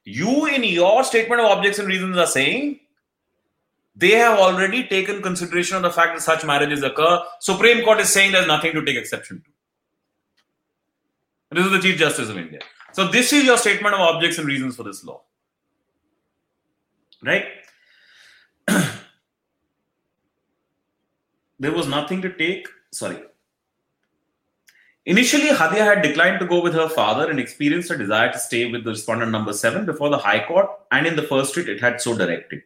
you in your statement of objects and reasons are saying they have already taken consideration of the fact that such marriages occur. Supreme Court is saying there's nothing to take exception to. This is the Chief Justice of India. So this is your statement of objects and reasons for this law right? there was nothing to take. Sorry. Initially, Hadia had declined to go with her father and experienced a desire to stay with the respondent number seven before the High Court, and in the first writ, it had so directed.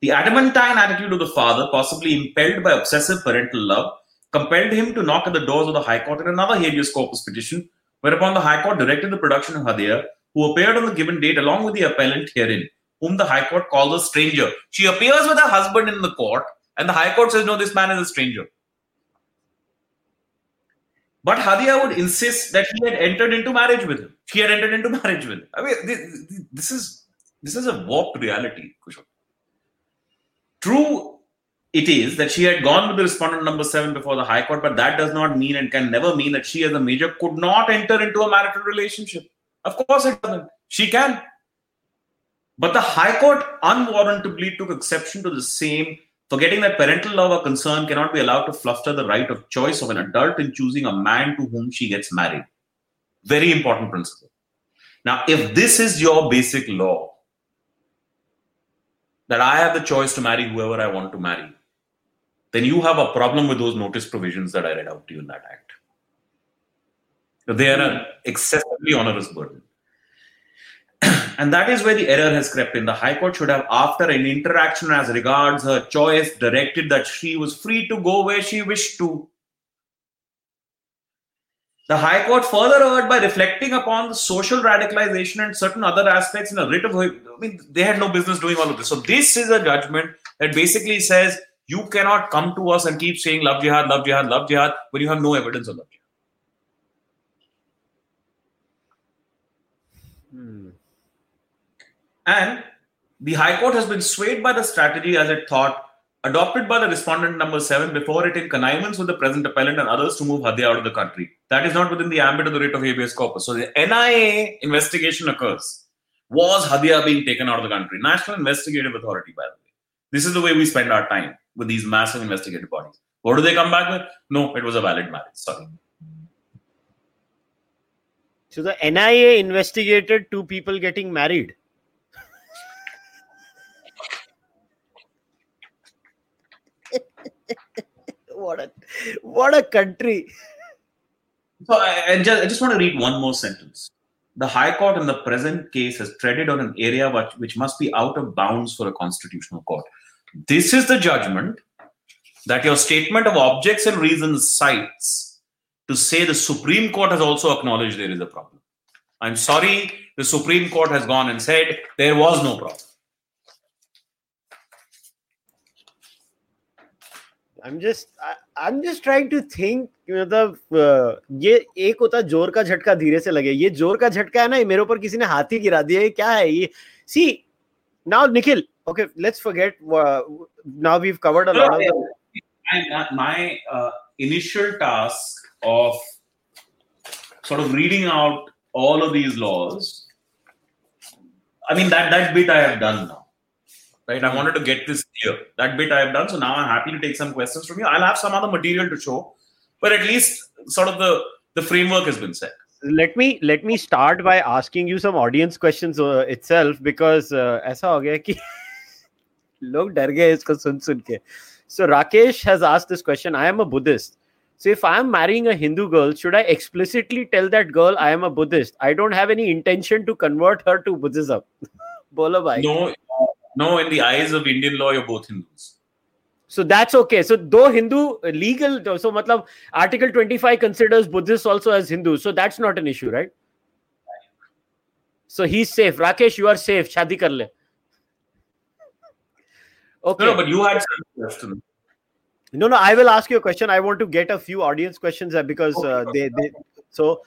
The adamantine attitude of the father, possibly impelled by obsessive parental love, compelled him to knock at the doors of the High Court in another habeas corpus petition, whereupon the High Court directed the production of Hadia, who appeared on the given date along with the appellant herein, whom the High Court calls a stranger. She appears with her husband in the court, and the High Court says, No, this man is a stranger. But Hadia would insist that he had entered into marriage with him. She had entered into marriage with him. I mean, this, this is this is a warped reality, Kushal. True, it is that she had gone with the respondent number seven before the High Court, but that does not mean and can never mean that she, as a major, could not enter into a marital relationship. Of course, it doesn't. She can. But the High Court unwarrantably took exception to the same, forgetting that parental love or concern cannot be allowed to fluster the right of choice of an adult in choosing a man to whom she gets married. Very important principle. Now, if this is your basic law, that I have the choice to marry whoever I want to marry, then you have a problem with those notice provisions that I read out to you in that act. They are an excessively onerous burden. and that is where the error has crept in. The High Court should have, after an interaction as regards her choice, directed that she was free to go where she wished to. The High Court further erred by reflecting upon the social radicalization and certain other aspects in a writ of. I mean, they had no business doing all of this. So, this is a judgment that basically says you cannot come to us and keep saying love jihad, love jihad, love jihad when you have no evidence of love jihad. Hmm. And the High Court has been swayed by the strategy as it thought adopted by the respondent number seven before it in connivance with the present appellant and others to move Hadia out of the country. That is not within the ambit of the writ of habeas corpus. So the NIA investigation occurs. Was Hadia being taken out of the country? National Investigative Authority, by the way. This is the way we spend our time with these massive investigative bodies. What do they come back with? No, it was a valid marriage. Sorry. So the NIA investigated two people getting married. What a what a country. So I, I, just, I just want to read one more sentence. The High Court in the present case has treaded on an area which, which must be out of bounds for a constitutional court. This is the judgment that your statement of objects and reasons cites to say the Supreme Court has also acknowledged there is a problem. I'm sorry, the Supreme Court has gone and said there was no problem. I'm just I'm just trying to think मतलब ये एक होता जोर का झटका धीरे से लगे ये जोर का झटका है ना मेरे ऊपर किसी ने हाथी गिरा दिया ये क्या है ये सी now Nikhil okay let's forget uh, now we've covered a lot of the... my, my uh, initial task of sort of reading out all of these laws i mean that that bit i have done now right? I wanted to get this clear. That bit I have done. So now I'm happy to take some questions from you. I'll have some other material to show, but at least sort of the the framework has been set. Let me let me start by asking you some audience questions uh, itself because uh, ऐसा हो गया कि लोग डर गए इसको सुन सुन के. So Rakesh has asked this question. I am a Buddhist. So if I am marrying a Hindu girl, should I explicitly tell that girl I am a Buddhist? I don't have any intention to convert her to Buddhism. Bolo bhai. No, no, in the eyes of Indian law, you're both Hindus. So that's okay. So though Hindu legal, so matlab, Article 25 considers Buddhists also as Hindus. So that's not an issue, right? So he's safe. Rakesh, you are safe. Shadi kar le. Okay. No, no, but you had some question. No, no, I will ask you a question. I want to get a few audience questions because okay. uh, they, they, so,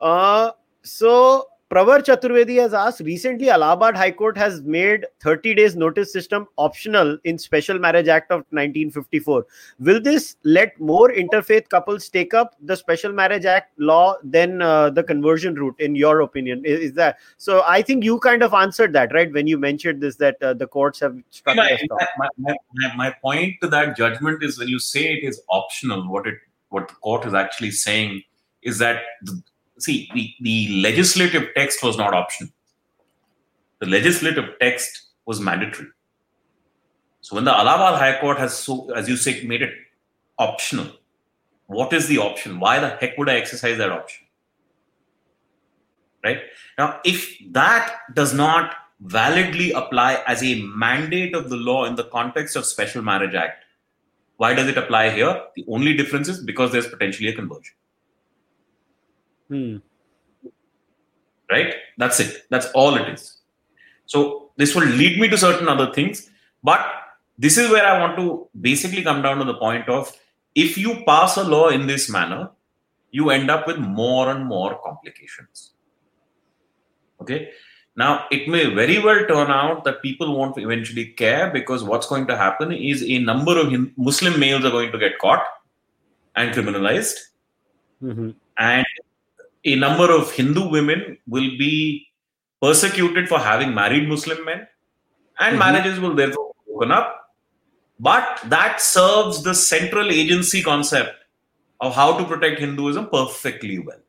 uh, so Pravar Chaturvedi has asked recently Allahabad High Court has made 30 days notice system optional in Special Marriage Act of 1954. Will this let more interfaith couples take up the Special Marriage Act law than uh, the conversion route, in your opinion? Is, is, that so? I think you kind of answered that, right? When you mentioned this, that uh, the courts have struck my, my, my, my point to that judgment is when you say it is optional, what it what the court is actually saying is that the, see, the, the legislative text was not optional. The legislative text was mandatory. So when the Allahabad High Court has, so, as you say, made it optional, what is the option? Why the heck would I exercise that option? Right? Now, if that does not validly apply as a mandate of the law in the context of Special Marriage Act, why does it apply here? The only difference is because there's potentially a conversion. Hmm. Right? That's it. That's all it is. So this will lead me to certain other things. But this is where I want to basically come down to the point of if you pass a law in this manner, you end up with more and more complications. Okay. Now, it may very well turn out that people won't eventually care because what's going to happen is a number of Muslim males are going to get caught and criminalized. Mm-hmm. And a number of Hindu women will be persecuted for having married Muslim men, and mm-hmm. marriages will therefore open up. But that serves the central agency concept of how to protect Hinduism perfectly well.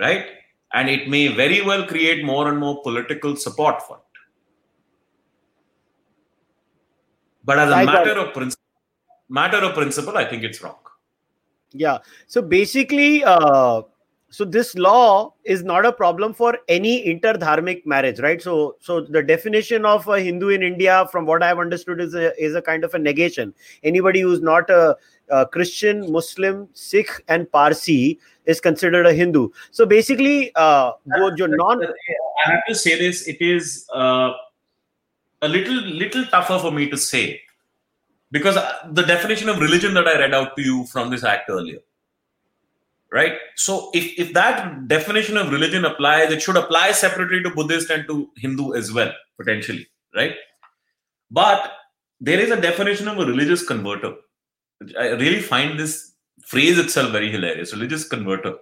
Right? And it may very well create more and more political support for it. But as a matter of principle, matter of principle, I think it's wrong. Yeah. So basically, uh, so this law is not a problem for any interdharmic marriage right? So so the definition of a hindu in india from what i have understood is a, is a kind of a negation. Anybody who's not a, a christian muslim sikh and parsi is considered a hindu. So basically uh non i have to say this it is uh, a little little tougher for me to say because uh, the definition of religion that i read out to you from this act earlier right? So if, if that definition of religion applies it should apply separately to buddhist and to hindu as well potentially right? But there is a definition of a religious converter. I really find this phrase itself very hilarious religious converter.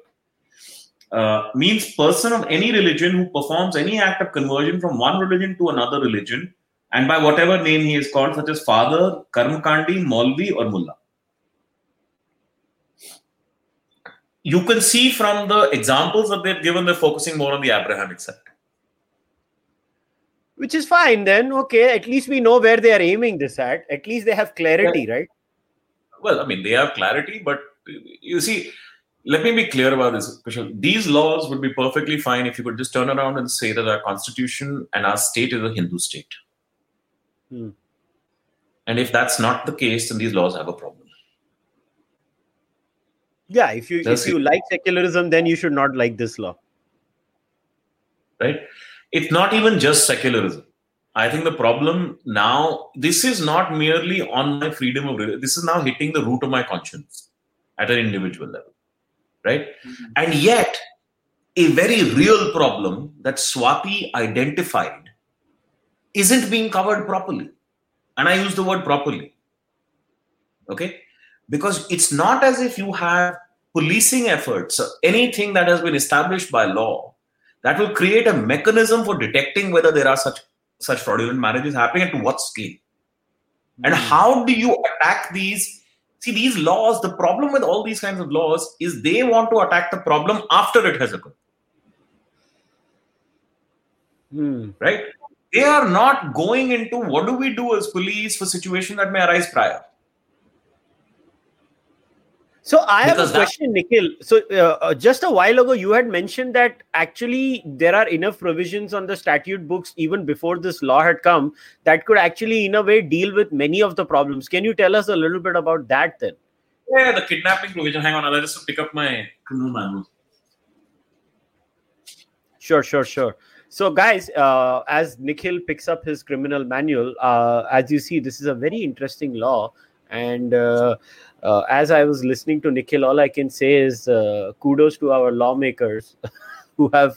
Uh, means person of any religion who performs any act of conversion from one religion to another religion and by whatever name he is called such as father karmakandi, maulvi or mullah you can see from the examples that they've given, they're focusing more on the Abrahamic side. Which is fine then. Okay, at least we know where they are aiming this at. At least they have clarity, yeah. right? Well, I mean, they have clarity, but you see, let me be clear about this. These laws would be perfectly fine if you could just turn around and say that our constitution and our state is a Hindu state. Hmm. And if that's not the case, then these laws have a problem. Yeah if you if you like secularism then you should not like this law. Right? It's not even just secularism. I think the problem now this is not merely on my freedom of this is now hitting the root of my conscience at an individual level. Right? Mm-hmm. and yet a very real problem that swati identified isn't being covered properly and i use the word properly okay because it's not as if you have policing efforts, anything that has been established by law, that will create a mechanism for detecting whether there are such such fraudulent marriages happening and to what scale. Mm. And hmm. how do you attack these? See, these laws, the problem with all these kinds of laws is they want to attack the problem after it has occurred. Mm. Right? They are not going into what do we do as police for situation that may arise prior. So I have because a question, that... Nikhil. So uh, uh, just a while ago, you had mentioned that actually there are enough provisions on the statute books even before this law had come that could actually, in a way, deal with many of the problems. Can you tell us a little bit about that then? Yeah, the kidnapping provision. Hang on, I'll just pick up my criminal manual. Sure, sure, sure. So, guys, uh, as Nikhil picks up his criminal manual, uh, as you see, this is a very interesting law and uh, uh, as I was listening to Nikhil, all I can say is uh, kudos to our lawmakers who have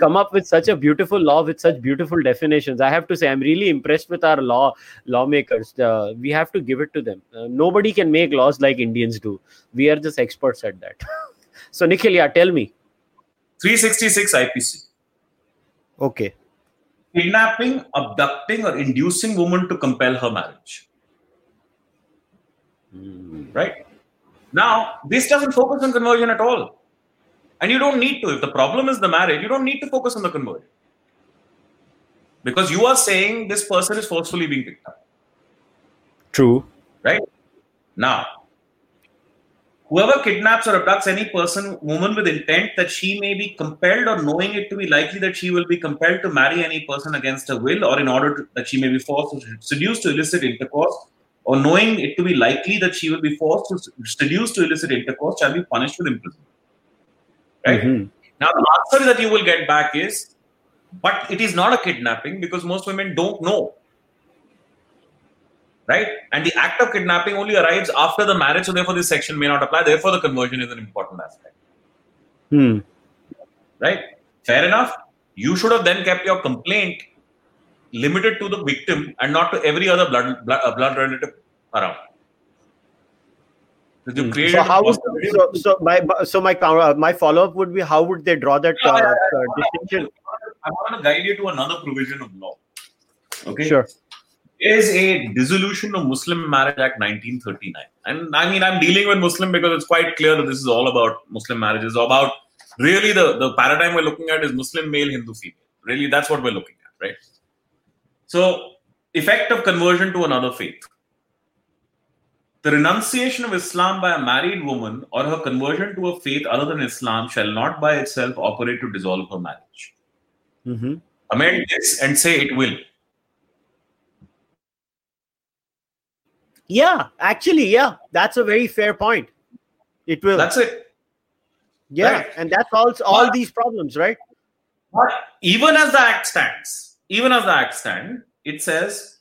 come up with such a beautiful law with such beautiful definitions. I have to say, I'm really impressed with our law lawmakers. Uh, we have to give it to them. Nobody can make laws like Indians do. We are just experts at that. so, Nikhil, yeah, tell me. 366 IPC. Okay. Kidnapping, abducting, or inducing woman to compel her marriage. Mm. Right? Now, this doesn't focus on conversion at all. And you don't need to. If the problem is the marriage, you don't need to focus on the conversion. Because you are saying this person is forcefully being picked up. True. Right? Now, whoever kidnaps or abducts any person, woman with intent that she may be compelled or knowing it to be likely that she will be compelled to marry any person against her will or in order to, that she may be forced or seduced to illicit intercourse or knowing it to be likely that she will be forced to seduce to illicit intercourse shall be punished with imprisonment. Right? Mm-hmm. Now, the answer that you will get back is, but it is not a kidnapping because most women don't know. Right? And the act of kidnapping only arrives after the marriage, so therefore this section may not apply. Therefore, the conversion is an important aspect. Hmm. Right? Fair enough. You should have then kept your complaint limited to the victim and not to every other blood blood, uh, blood relative around. So, you hmm. so how would, so, so my so my uh, my follow up would be how would they draw that uh, uh, distinction? I want to guide you to another provision of law. Okay. Sure. Is a dissolution of Muslim Marriage Act 1939, and I mean I'm dealing with Muslim because it's quite clear that this is all about Muslim marriages, about really the the paradigm we're looking at is Muslim male, Hindu female. Really, that's what we're looking at, right? So, effect of conversion to another faith. The renunciation of Islam by a married woman or her conversion to a faith other than Islam shall not by itself operate to dissolve her marriage. Mm-hmm. Amend this and say it will. Yeah, actually, yeah, that's a very fair point. It will. That's it. Yeah, right. and that solves all but, these problems, right? But even as the act stands, even as the act stands, it says,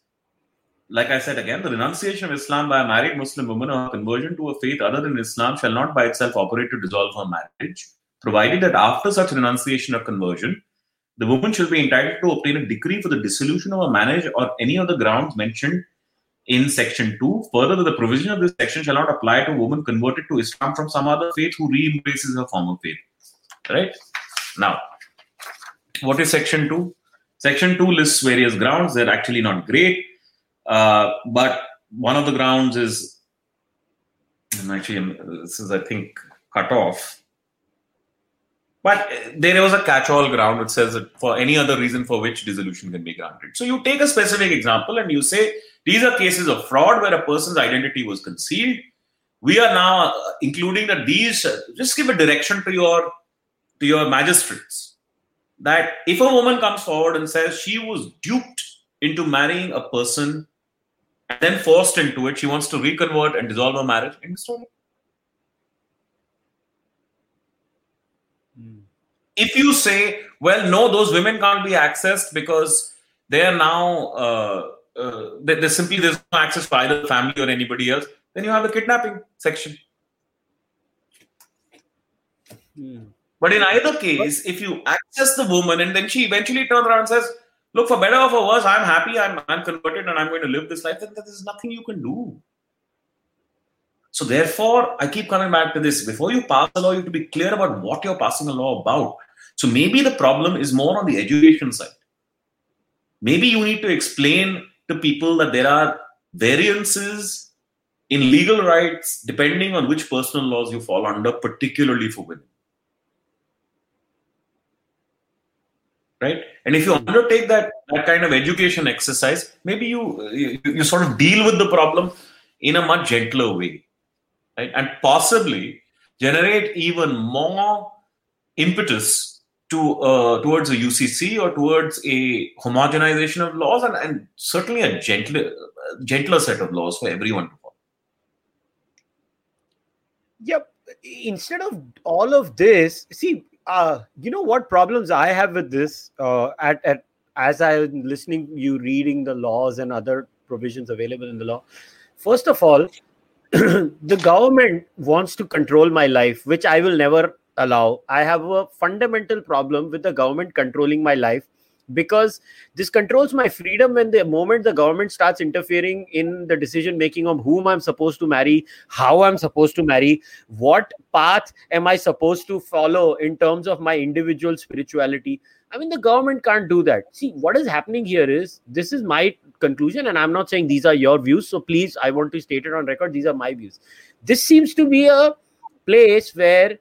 like I said again, the renunciation of Islam by a married Muslim woman or conversion to a faith other than Islam shall not by itself operate to dissolve her marriage, provided that after such renunciation or conversion, the woman shall be entitled to obtain a decree for the dissolution of a marriage or any other grounds mentioned in section 2. Further, the provision of this section shall not apply to a woman converted to Islam from some other faith who re-embraces her former faith. Right? Now, what is section 2? Section 2 lists various grounds. They're actually not great. Uh, but one of the grounds is, and actually, this is, I think, cut off. But uh, there was a catch-all ground which says that for any other reason for which dissolution can be granted. So you take a specific example and you say these are cases of fraud where a person's identity was concealed. We are now uh, including that these. Uh, just give a direction to your to your magistrates that if a woman comes forward and says she was duped into marrying a person and then forced into it, she wants to reconvert and dissolve her marriage. If you say, well, no, those women can't be accessed because they are now, uh, uh, they, simply there's no access for either the family or anybody else, then you have the kidnapping section. Hmm. But in either case, if you access the woman and then she eventually turns around and says, look, for better or for worse, I'm happy, I'm, I'm converted and I'm going to live this life, then there's nothing you can do. So therefore, I keep coming back to this. Before you pass a law, you have to be clear about what you're passing a law about. So maybe the problem is more on the education side. Maybe you need to explain to people that there are variances in legal rights depending on which personal laws you fall under, particularly for women. Right? And if you undertake that, that kind of education exercise, maybe you, you, you sort of deal with the problem in a much gentler way. Right? And possibly generate even more impetus to uh, towards a UCC or towards a homogenization of laws and, and certainly a gentler gentler set of laws for everyone to follow. Yep. Instead of all of this, see, uh, you know what problems I have with this uh, at, at as I'm listening, you reading the laws and other provisions available in the law. First of all, the government wants to control my life, which I will never allow. I have a fundamental problem with the government controlling my life because this controls my freedom when the moment the government starts interfering in the decision making of whom i'm supposed to marry how i'm supposed to marry what path am i supposed to follow in terms of my individual spirituality. I mean the government can't do that. See what is happening here is this is my conclusion and i'm not saying these are your views so please i want to state it on record these are my views. This seems to be a place where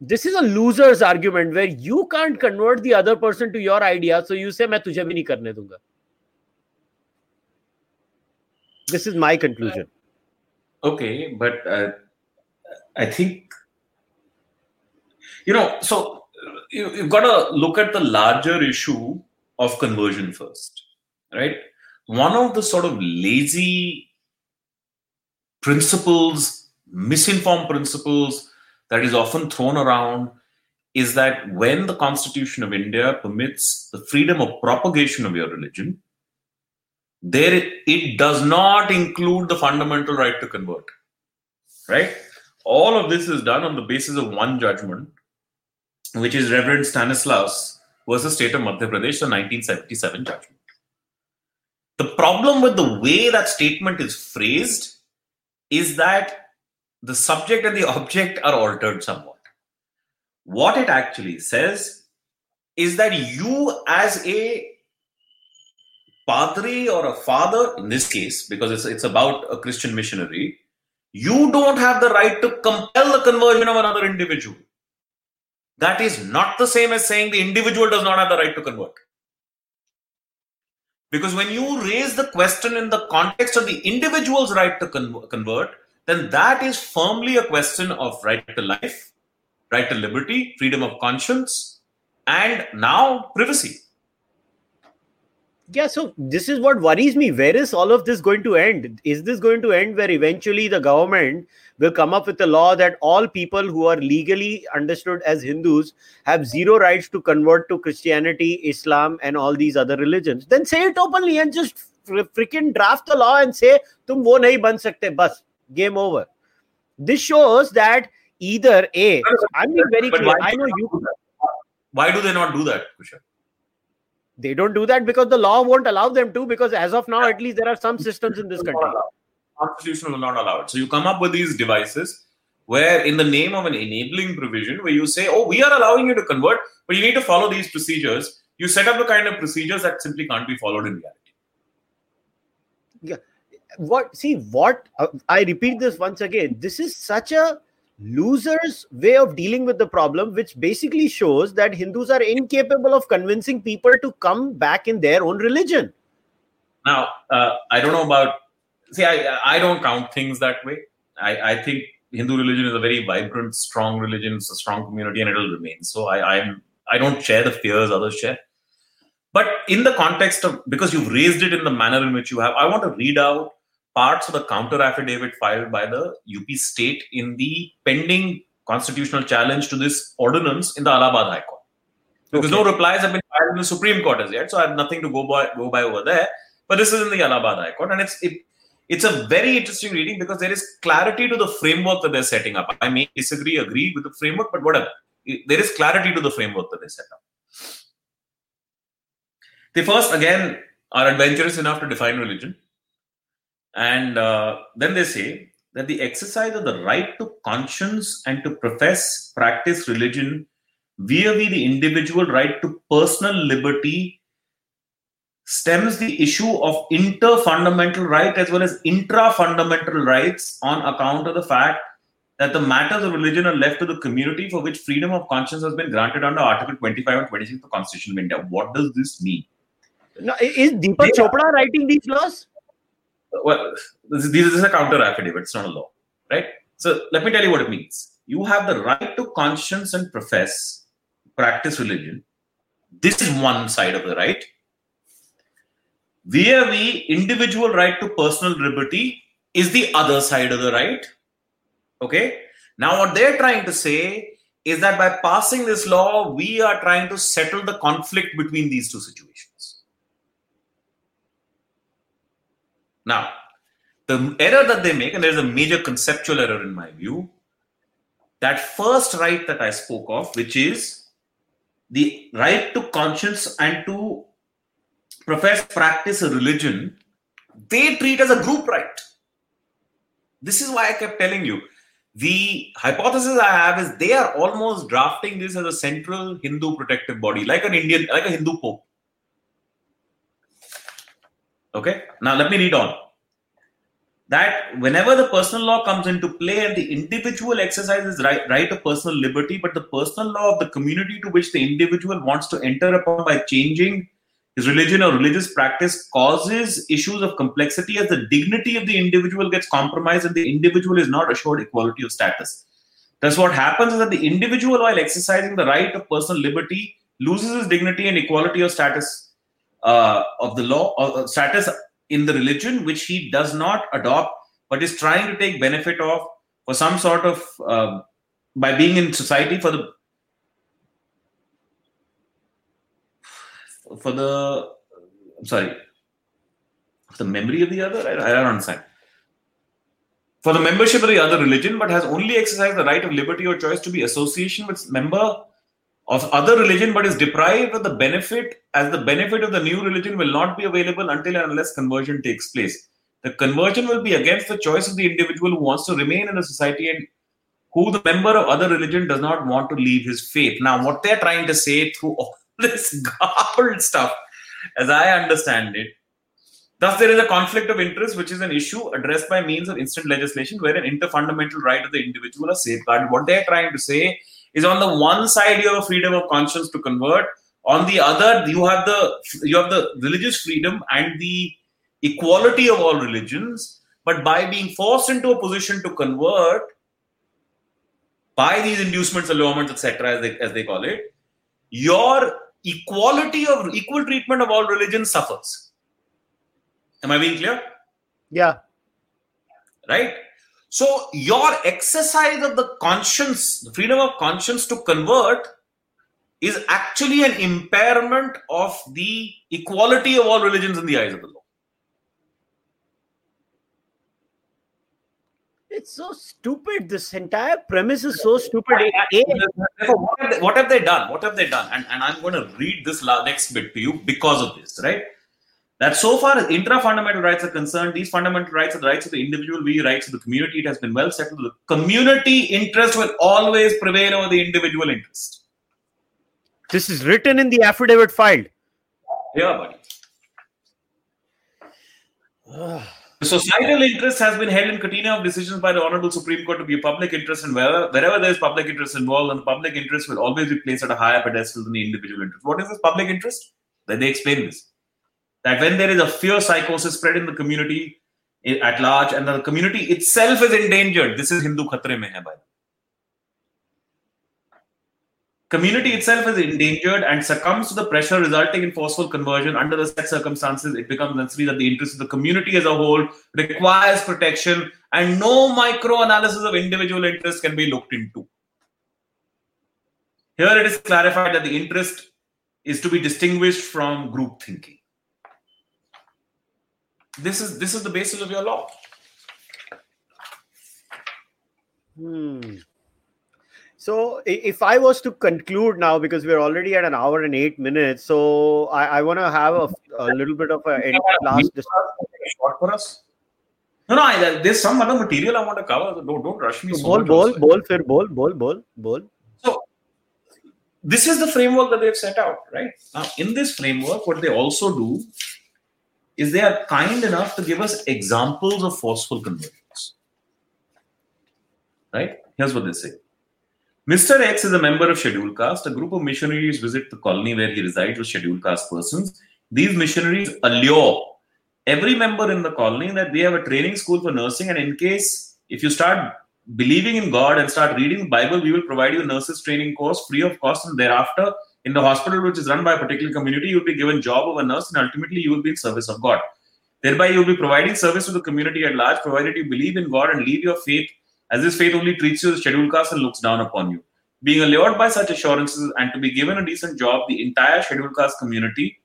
this is a loser's argument where you can't convert the other person to your idea so you say main tujhe bhi nahi karne this is my conclusion. Okay but uh, i think you know so you've got to look at the larger issue of conversion first right? One of the sort of lazy principles misinformed principles that is often thrown around is that when the Constitution of India permits the freedom of propagation of your religion, there it does not include the fundamental right to convert. Right? All of this is done on the basis of one judgment, which is Reverend Stanislaus versus State of Madhya Pradesh, the 1977 judgment. The problem with the way that statement is phrased is that the subject and the object are altered somewhat. What it actually says is that you, as a padre or a father, in this case, because it's, it's about a Christian missionary, you don't have the right to compel the conversion of another individual. That is not the same as saying the individual does not have the right to convert. Because when you raise the question in the context of the individual's right to con- convert, then that is firmly a question of right to life, right to liberty, freedom of conscience, and now privacy. Yeah, so this is what worries me. Where is all of this going to end? Is this going to end where eventually the government will come up with a law that all people who are legally understood as Hindus have zero rights to convert to Christianity, Islam, and all these other religions? Then say it openly and just freaking draft the law and say, "Tum wo nahi ban sakte." Bas, game over. This shows that either a. I'm being very clear. I know you. Why do they not do that, Kushal? they don't do that because the law won't allow them to because as of now at least there are some systems in this country constitution will not allow it so you come up with these devices where in the name of an enabling provision where you say oh we are allowing you to convert but you need to follow these procedures you set up the kind of procedures that simply can't be followed in reality yeah what see what uh, i repeat this once again this is such a losers way of dealing with the problem which basically shows that hindus are incapable of convincing people to come back in their own religion. Now uh, i don't know about see I, I don't count things that way. I, I think hindu religion is a very vibrant strong religion it's a strong community and it'll remain. So i i'm i don't share the fears others share. But in the context of because you've raised it in the manner in which you have i want to read out parts of the counter affidavit filed by the UP state in the pending constitutional challenge to this ordinance in the Allahabad High Court. Because okay. no replies have been filed in the Supreme Court as yet, so I have nothing to go by, go by over there. But this is in the Allahabad High Court, and it's it, it's a very interesting reading because there is clarity to the framework that they're setting up. I may disagree, agree with the framework, but whatever. There is clarity to the framework that they set up. They first, again, are adventurous enough to define religion and uh, then they say that the exercise of the right to conscience and to profess, practice religion via the individual right to personal liberty stems the issue of inter-fundamental right as well as intra-fundamental rights on account of the fact that the matters of religion are left to the community for which freedom of conscience has been granted under Article 25 and 26 of the Constitution of India. What does this mean? Now, is Deepak Chopra writing these laws? Well, this is, this is a counter affidavit, it's not a law, right? So let me tell you what it means. You have the right to conscience and profess, practice religion. This is one side of the right. Via the individual right to personal liberty is the other side of the right. Okay. Now, what they're trying to say is that by passing this law, we are trying to settle the conflict between these two situations. Now, the error that they make, and there's a major conceptual error in my view, that first right that I spoke of, which is the right to conscience and to profess, practice a religion, they treat as a group right. This is why I kept telling you. The hypothesis I have is they are almost drafting this as a central Hindu protective body, like an Indian, like a Hindu pope. Okay, now let me read on. That whenever the personal law comes into play and the individual exercises right, right of personal liberty, but the personal law of the community to which the individual wants to enter upon by changing his religion or religious practice causes issues of complexity as the dignity of the individual gets compromised and the individual is not assured equality of status. Thus, what happens is that the individual, while exercising the right of personal liberty, loses his dignity and equality of status uh, of the law or status in the religion which he does not adopt but is trying to take benefit of for some sort of uh, by being in society for the for the I'm sorry the memory of the other? I, I don't understand. For the membership of the other religion, but has only exercised the right of liberty or choice to be association with member of other religion, but is deprived of the benefit as the benefit of the new religion will not be available until and unless conversion takes place. The conversion will be against the choice of the individual who wants to remain in the society and who the member of other religion does not want to leave his faith. Now, what they're trying to say through all this garbled stuff, as I understand it, Thus, there is a conflict of interest, which is an issue addressed by means of instant legislation where an interfundamental right of the individual is safeguarded. What they're trying to say is on the one side, you have a freedom of conscience to convert. On the other, you have the you have the religious freedom and the equality of all religions. But by being forced into a position to convert by these inducements, allurements, etc., as they, as they call it, your equality of equal treatment of all religions suffers Am I being clear? Yeah. Right? So, your exercise of the conscience, the freedom of conscience to convert, is actually an impairment of the equality of all religions in the eyes of the law. It's so stupid. This entire premise is so stupid. what, have they, what have they done? What have they done? And, and I'm going to read this next bit to you because of this, right? That so far as intra-fundamental rights are concerned, these fundamental rights are the rights of the individual, we rights of the community. It has been well settled. The community interest will always prevail over the individual interest. This is written in the affidavit filed. Yeah, buddy. the societal interest has been held in catena of decisions by the Honorable Supreme Court to be a public interest, and wherever, wherever there is public interest involved, and the public interest will always be placed at a higher pedestal than the individual interest. What is this public interest? Then they explain this that when there is a fear psychosis spread in the community at large and the community itself is endangered, this is Hindu khatre mein hai bhai. Community itself is endangered and succumbs to the pressure resulting in forceful conversion. Under the set circumstances, it becomes necessary that the interest of the community as a whole requires protection and no micro analysis of individual interest can be looked into. Here it is clarified that the interest is to be distinguished from group thinking this is this is the basis of your law. Hmm. So if i was to conclude now because we're already at an hour and eight minutes so i, I want to have a, a, little bit of a last short for us. No no I, there's some other material i want to cover don't, don't rush me so bol bol fir bol bol bol bol. So this is the framework that they've set out right? Now in this framework what they also do is they are kind enough to give us examples of forceful conversions. Right? Here's what they say. Mr. X is a member of scheduled caste. A group of missionaries visit the colony where he resides with scheduled caste persons. These missionaries allure every member in the colony that we have a training school for nursing, and in case if you start believing in God and start reading the Bible, we will provide you a nurses training course free of cost, and thereafter in the hospital which is run by a particular community, you will be given job of a nurse and ultimately you will be in service of God. Thereby, you will be providing service to the community at large, provided you believe in God and leave your faith, as this faith only treats you as scheduled caste and looks down upon you. Being allured by such assurances and to be given a decent job, the entire scheduled caste community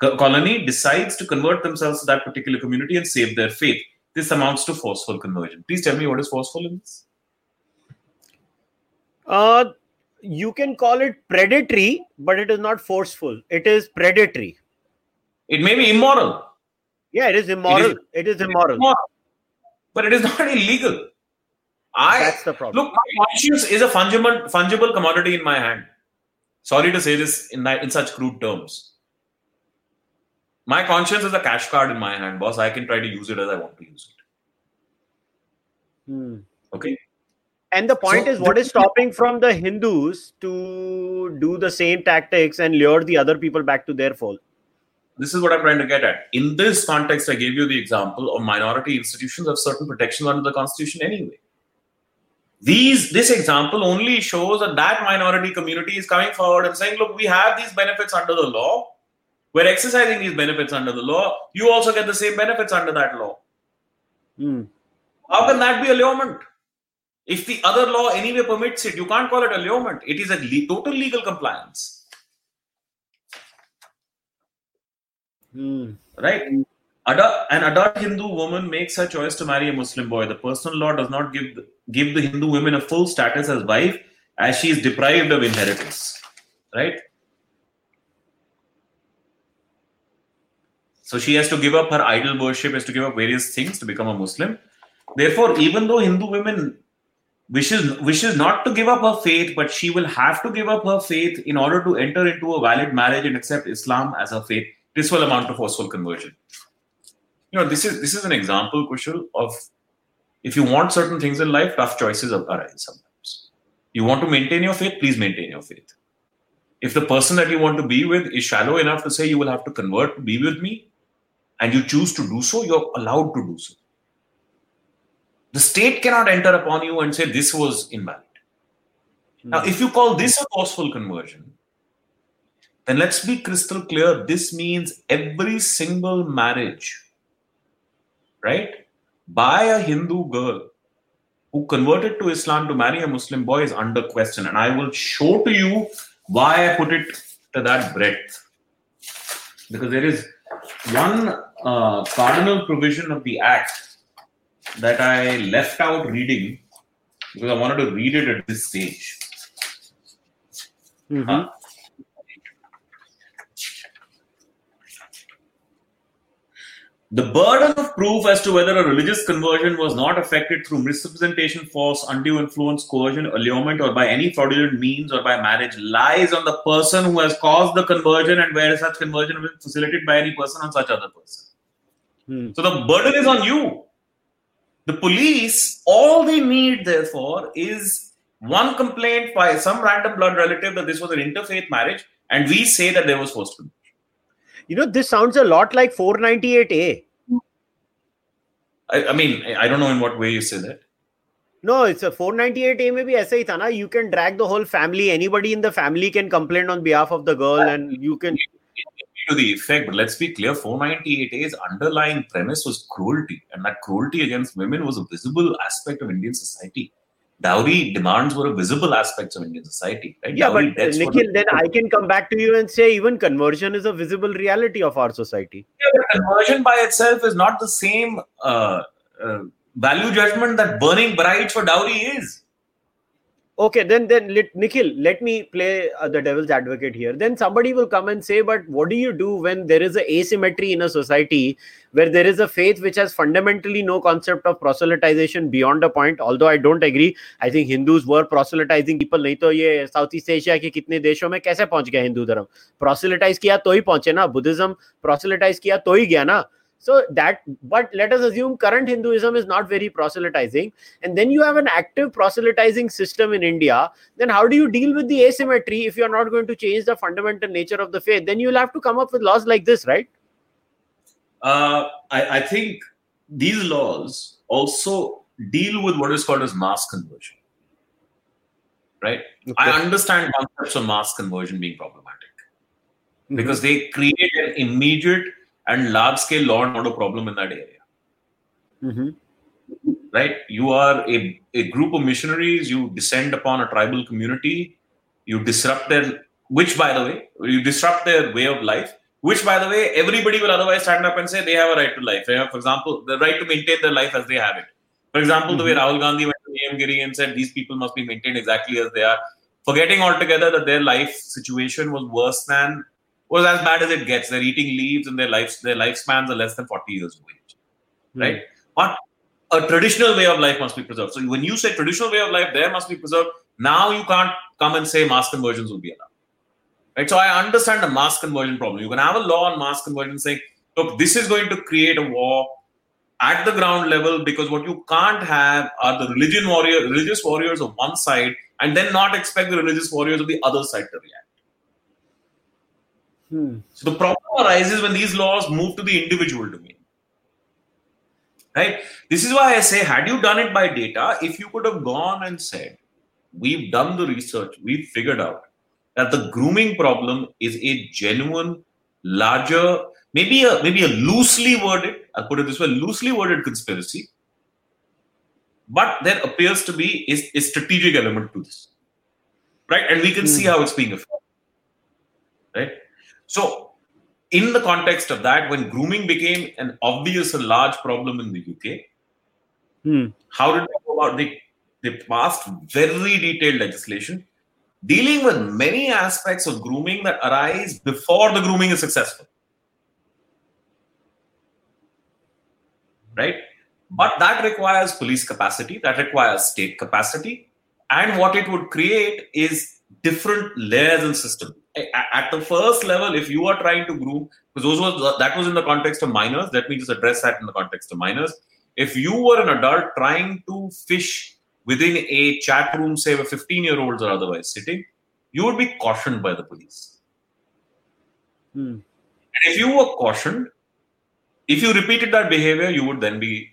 colony decides to convert themselves to that particular community and save their faith. This amounts to forceful conversion. Please tell me what is forceful in this. Uh, you can call it predatory, but it is not forceful. It is predatory. It may be immoral. Yeah, it is immoral. It is, it is immoral. immoral. But it is not illegal. I That's the problem. Look, my conscience is a fungible fungible commodity in my hand. Sorry to say this in in such crude terms. My conscience is a cash card in my hand, boss. I can try to use it as I want to use it. Hmm. Okay. And the point so, is, what is stopping from the Hindus to do the same tactics and lure the other people back to their fold? This is what I'm trying to get at. In this context, I gave you the example of minority institutions have certain protections under the constitution anyway. These this example only shows that that minority community is coming forward and saying, look, we have these benefits under the law. We're exercising these benefits under the law. You also get the same benefits under that law. Hmm. How can that be allurement? If the other law anyway permits it, you can't call it allurement. It is a le- total legal compliance. Hmm. Right? an adult Hindu woman makes her choice to marry a Muslim boy. The personal law does not give the, give the Hindu women a full status as wife, as she is deprived of inheritance. Right? So she has to give up her idol worship, has to give up various things to become a Muslim. Therefore, even though Hindu women wishes wishes not to give up her faith, but she will have to give up her faith in order to enter into a valid marriage and accept Islam as her faith. This will amount to forceful conversion. You know this is this is an example kushal of if you want certain things in life tough choices arise sometimes. You want to maintain your faith please maintain your faith. If the person that you want to be with is shallow enough to say you will have to convert to be with me and you choose to do so you're allowed to do so the state cannot enter upon you and say this was invalid mm-hmm. now if you call this a forceful conversion then let's be crystal clear this means every single marriage right, by a Hindu girl who converted to Islam to marry a Muslim boy is under question. And I will show to you why I put it to that breadth. Because there is one uh, cardinal provision of the Act that I left out reading because I wanted to read it at this stage. Mm-hmm. Uh, The burden of proof as to whether a religious conversion was not affected through misrepresentation, force, undue influence, coercion, allurement, or by any fraudulent means or by marriage lies on the person who has caused the conversion and where such conversion was facilitated by any person on such other person. Hmm. So the burden is on you. The police, all they need, therefore, is one complaint by some random blood relative that this was an interfaith marriage, and we say that there was forced conversion. You know, this sounds a lot like 498A. I, I mean, I don't know in what way you say that. No, it's a 498A maybe ऐसा ही था ना you can drag the whole family anybody in the family can complain on behalf of the girl and you can to the effect but let's be clear 498A's underlying premise was cruelty and that cruelty against women was a visible aspect of Indian society dowry demands were a visible aspect of Indian society. Right? Yeah, dowry but Nikhil, then I can come back to you and say even conversion is a visible reality of our society. Yeah, but conversion by itself is not the same uh, uh, value judgment that burning brides for dowry is okay then then let, nikhil let me play uh, the devil's advocate here then somebody will come and say but what do you do when there is a asymmetry in a society where there is a faith which has fundamentally no concept of proselytization beyond a point although i don't agree i think hindus were proselytizing people nahi to ye south east asia ke kitne deshon mein kaise pahunch gaya hindu dharm proselytize kiya to hi pahunche na buddhism proselytize kiya to hi gaya na so that, but let us assume current Hinduism is not very proselytizing, and then you have an active proselytizing system in India. Then how do you deal with the asymmetry if you are not going to change the fundamental nature of the faith? Then you'll have to come up with laws like this, right? Uh, I, I think these laws also deal with what is called as mass conversion. Right? Okay. I understand concepts of mass conversion being problematic mm-hmm. because they create an immediate and large scale law and order problem in that area. Mm-hmm. Right? You are a, a group of missionaries, you descend upon a tribal community, you disrupt their, which by the way, you disrupt their way of life, which by the way, everybody will otherwise stand up and say they have a right to life. Have, for example, the right to maintain their life as they have it. For example, mm-hmm. the way mm-hmm. Rahul Gandhi went to Giri and said these people must be maintained exactly as they are, forgetting altogether that their life situation was worse than was as bad as it gets. They're eating leaves and their lives their lifespans are less than 40 years of age. Mm. Right? But a traditional way of life must be preserved. So when you say traditional way of life, there must be preserved. Now you can't come and say mass conversions will be allowed. Right? So I understand the mass conversion problem. You can have a law on mass conversion saying, look, this is going to create a war at the ground level because what you can't have are the religion warrior, religious warriors of one side, and then not expect the religious warriors of the other side to react. Hmm. So the problem arises when these laws move to the individual domain. Right? This is why I say, had you done it by data, if you could have gone and said, we've done the research, we've figured out that the grooming problem is a genuine, larger, maybe a maybe a loosely worded, I'll put it this way, loosely worded conspiracy. But there appears to be a, a strategic element to this. Right? And we can see hmm. how it's being affected. Right? So in the context of that, when grooming became an obvious and large problem in the UK, Hmm. how did they go about? They, they passed very detailed legislation dealing with many aspects of grooming that arise before the grooming is successful. Right? But that requires police capacity, that requires state capacity. And what it would create is different layers and system. At the first level, if you are trying to groom, because those was that was in the context of minors, let me just address that in the context of minors. If you were an adult trying to fish within a chat room, say where 15 year olds are otherwise sitting, you would be cautioned by the police. Hmm. And if you were cautioned, if you repeated that behavior, you would then be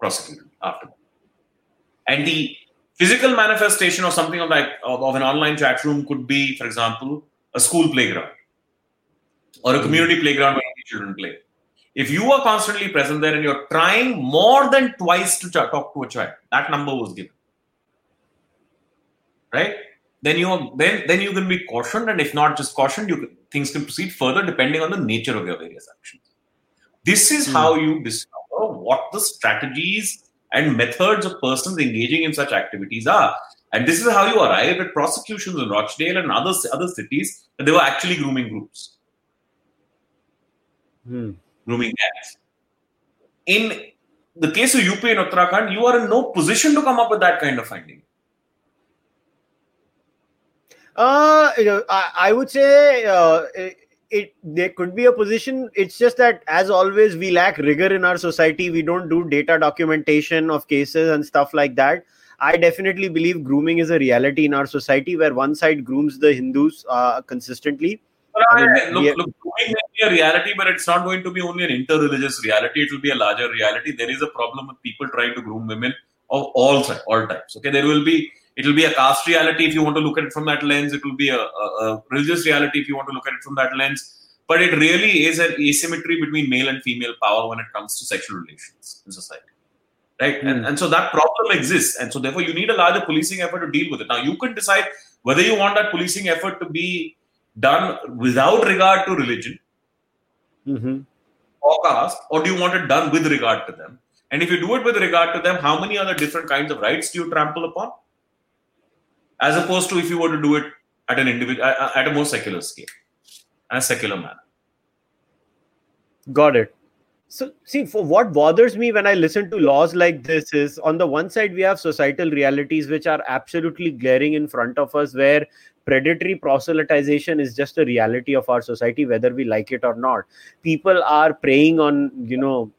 prosecuted after that. And the physical manifestation of something of like of, of an online chat room could be, for example, a school playground or a hmm. community playground where the children play. If you are constantly present there and you're trying more than twice to talk to a child, that number was given. Right? Then you are, then then you can be cautioned, and if not just cautioned, you can, things can proceed further depending on the nature of your various actions. This is hmm. how you discover what the strategies and methods of persons engaging in such activities are. And this is how you arrive at prosecutions in Rochdale and other, other cities that they were actually grooming groups, Hmm. grooming gangs. In the case of UP and Uttarakhand, you are in no position to come up with that kind of finding. Uh, you know, I, I would say uh, it, it there could be a position. It's just that, as always, we lack rigor in our society. We don't do data documentation of cases and stuff like that. I definitely believe grooming is a reality in our society where one side grooms the Hindus uh, consistently. I mean, look, look, grooming may be a reality, but it's not going to be only an inter-religious reality. It will be a larger reality. There is a problem with people trying to groom women of all all types. Okay, there will be it will be a caste reality if you want to look at it from that lens. It will be a, a, a religious reality if you want to look at it from that lens. But it really is an asymmetry between male and female power when it comes to sexual relations in society. Right? And, Hmm. and so that problem exists. And so therefore you need a larger policing effort to deal with it. Now you can decide whether you want that policing effort to be done without regard to religion Mhm. or caste, or do you want it done with regard to them? And if you do it with regard to them, how many other different kinds of rights do you trample upon? As opposed to if you were to do it at an individual, at a more secular scale, in a secular manner. Got it. So, see, for what bothers me when I listen to laws like this is on the one side, we have societal realities which are absolutely glaring in front of us, where predatory proselytization is just a reality of our society, whether we like it or not. People are preying on, you know,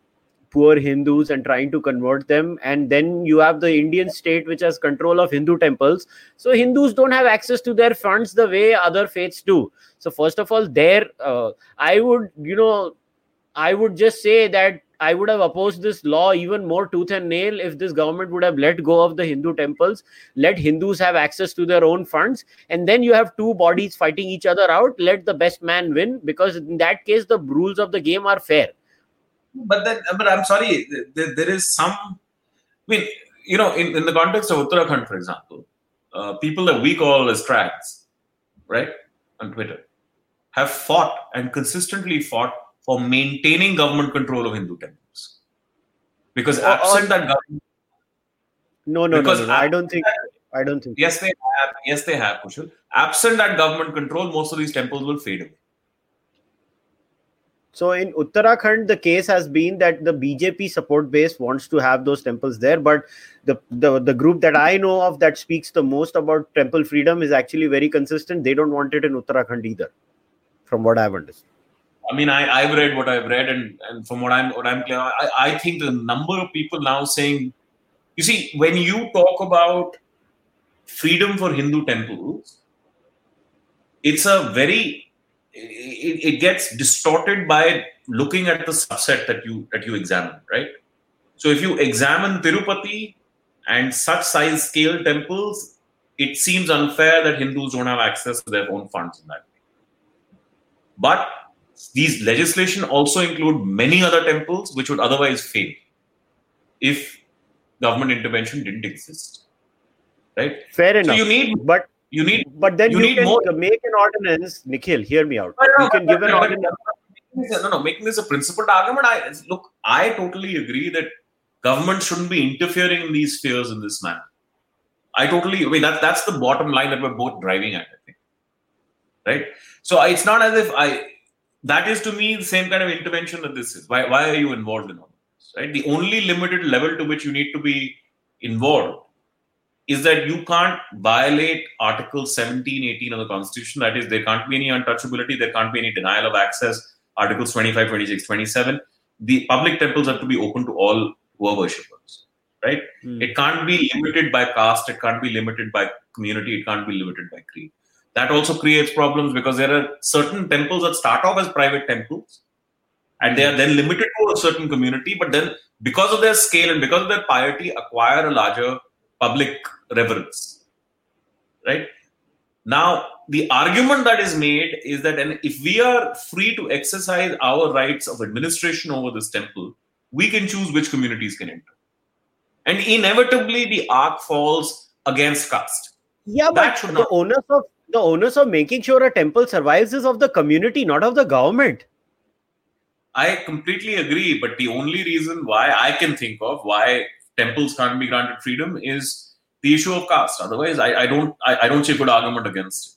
poor Hindus and trying to convert them. And then you have the Indian state which has control of Hindu temples. So Hindus don't have access to their funds the way other faiths do. So, first of all, there, uh, I would, you know, I would just say that I would have opposed this law even more tooth and nail if this government would have let go of the Hindu temples, let Hindus have access to their own funds, and then you have two bodies fighting each other out. Let the best man win, because in that case, the rules of the game are fair. But then, but I'm sorry, there, there is some. I mean, you know, in, in the context of Uttarakhand, for example, uh, people that we call as trads, right, on Twitter, have fought and consistently fought for maintaining government control of Hindu temples. Because Or- absent or- that government, No, no, no, Because no, no. I don't think. I don't think. yes, they have, yes, they have, Kushal. Absent that government control, most of these temples will fade away. So in Uttarakhand, the case has been that the BJP support base wants to have those temples there, but the, the the group that I know of that speaks the most about temple freedom is actually very consistent. They don't want it in Uttarakhand either, from what I've understood. I mean, I, I've read what I've read, and, and from what I'm what I'm clear, I, I think the number of people now saying, you see, when you talk about freedom for Hindu temples, it's a very it, it gets distorted by looking at the subset that you that you examine, right? So if you examine Tirupati and such size scale temples, it seems unfair that Hindus don't have access to their own funds in that way. But these legislation also include many other temples which would otherwise fail if government intervention didn't exist. Right? Fair So enough. you need but you need but then you you, need can more- make an ordinance. Nikhil, hear me out. No, no, You can but- give an ordinance. no, no, making this a principled argument. I look, I totally agree that government shouldn't be interfering in these spheres in this manner. I totally, I mean, that, that's the bottom line that we're both driving at, I think. Right? So it's not as if I, that is to me the same kind of intervention that this is. Why, why are you involved in all this? Right? The only limited level to which you need to be involved is that you can't violate Article 17, 18 of the Constitution. That is, there can't be any untouchability, there can't be any denial of access. Articles 25, 26, 27. The public temples have to be open to all who are worshippers, right? Mm. It can't be limited by caste, it can't be limited by community, it can't be limited by creed. That also creates problems because there are certain temples that start off as private temples and they are mm-hmm. then limited to a certain community, but then because of their scale and because of their piety, acquire a larger public reverence. Right? Now, the argument that is made is that and if we are free to exercise our rights of administration over this temple, we can choose which communities can enter. And inevitably, the arc falls against caste. Yeah, that but the onus of the onus of making sure a temple survives is of the community, not of the government. I completely agree, but the only reason why I can think of why temples can't be granted freedom is the issue of caste. Otherwise, I, I don't I, I, don't see a good argument against it.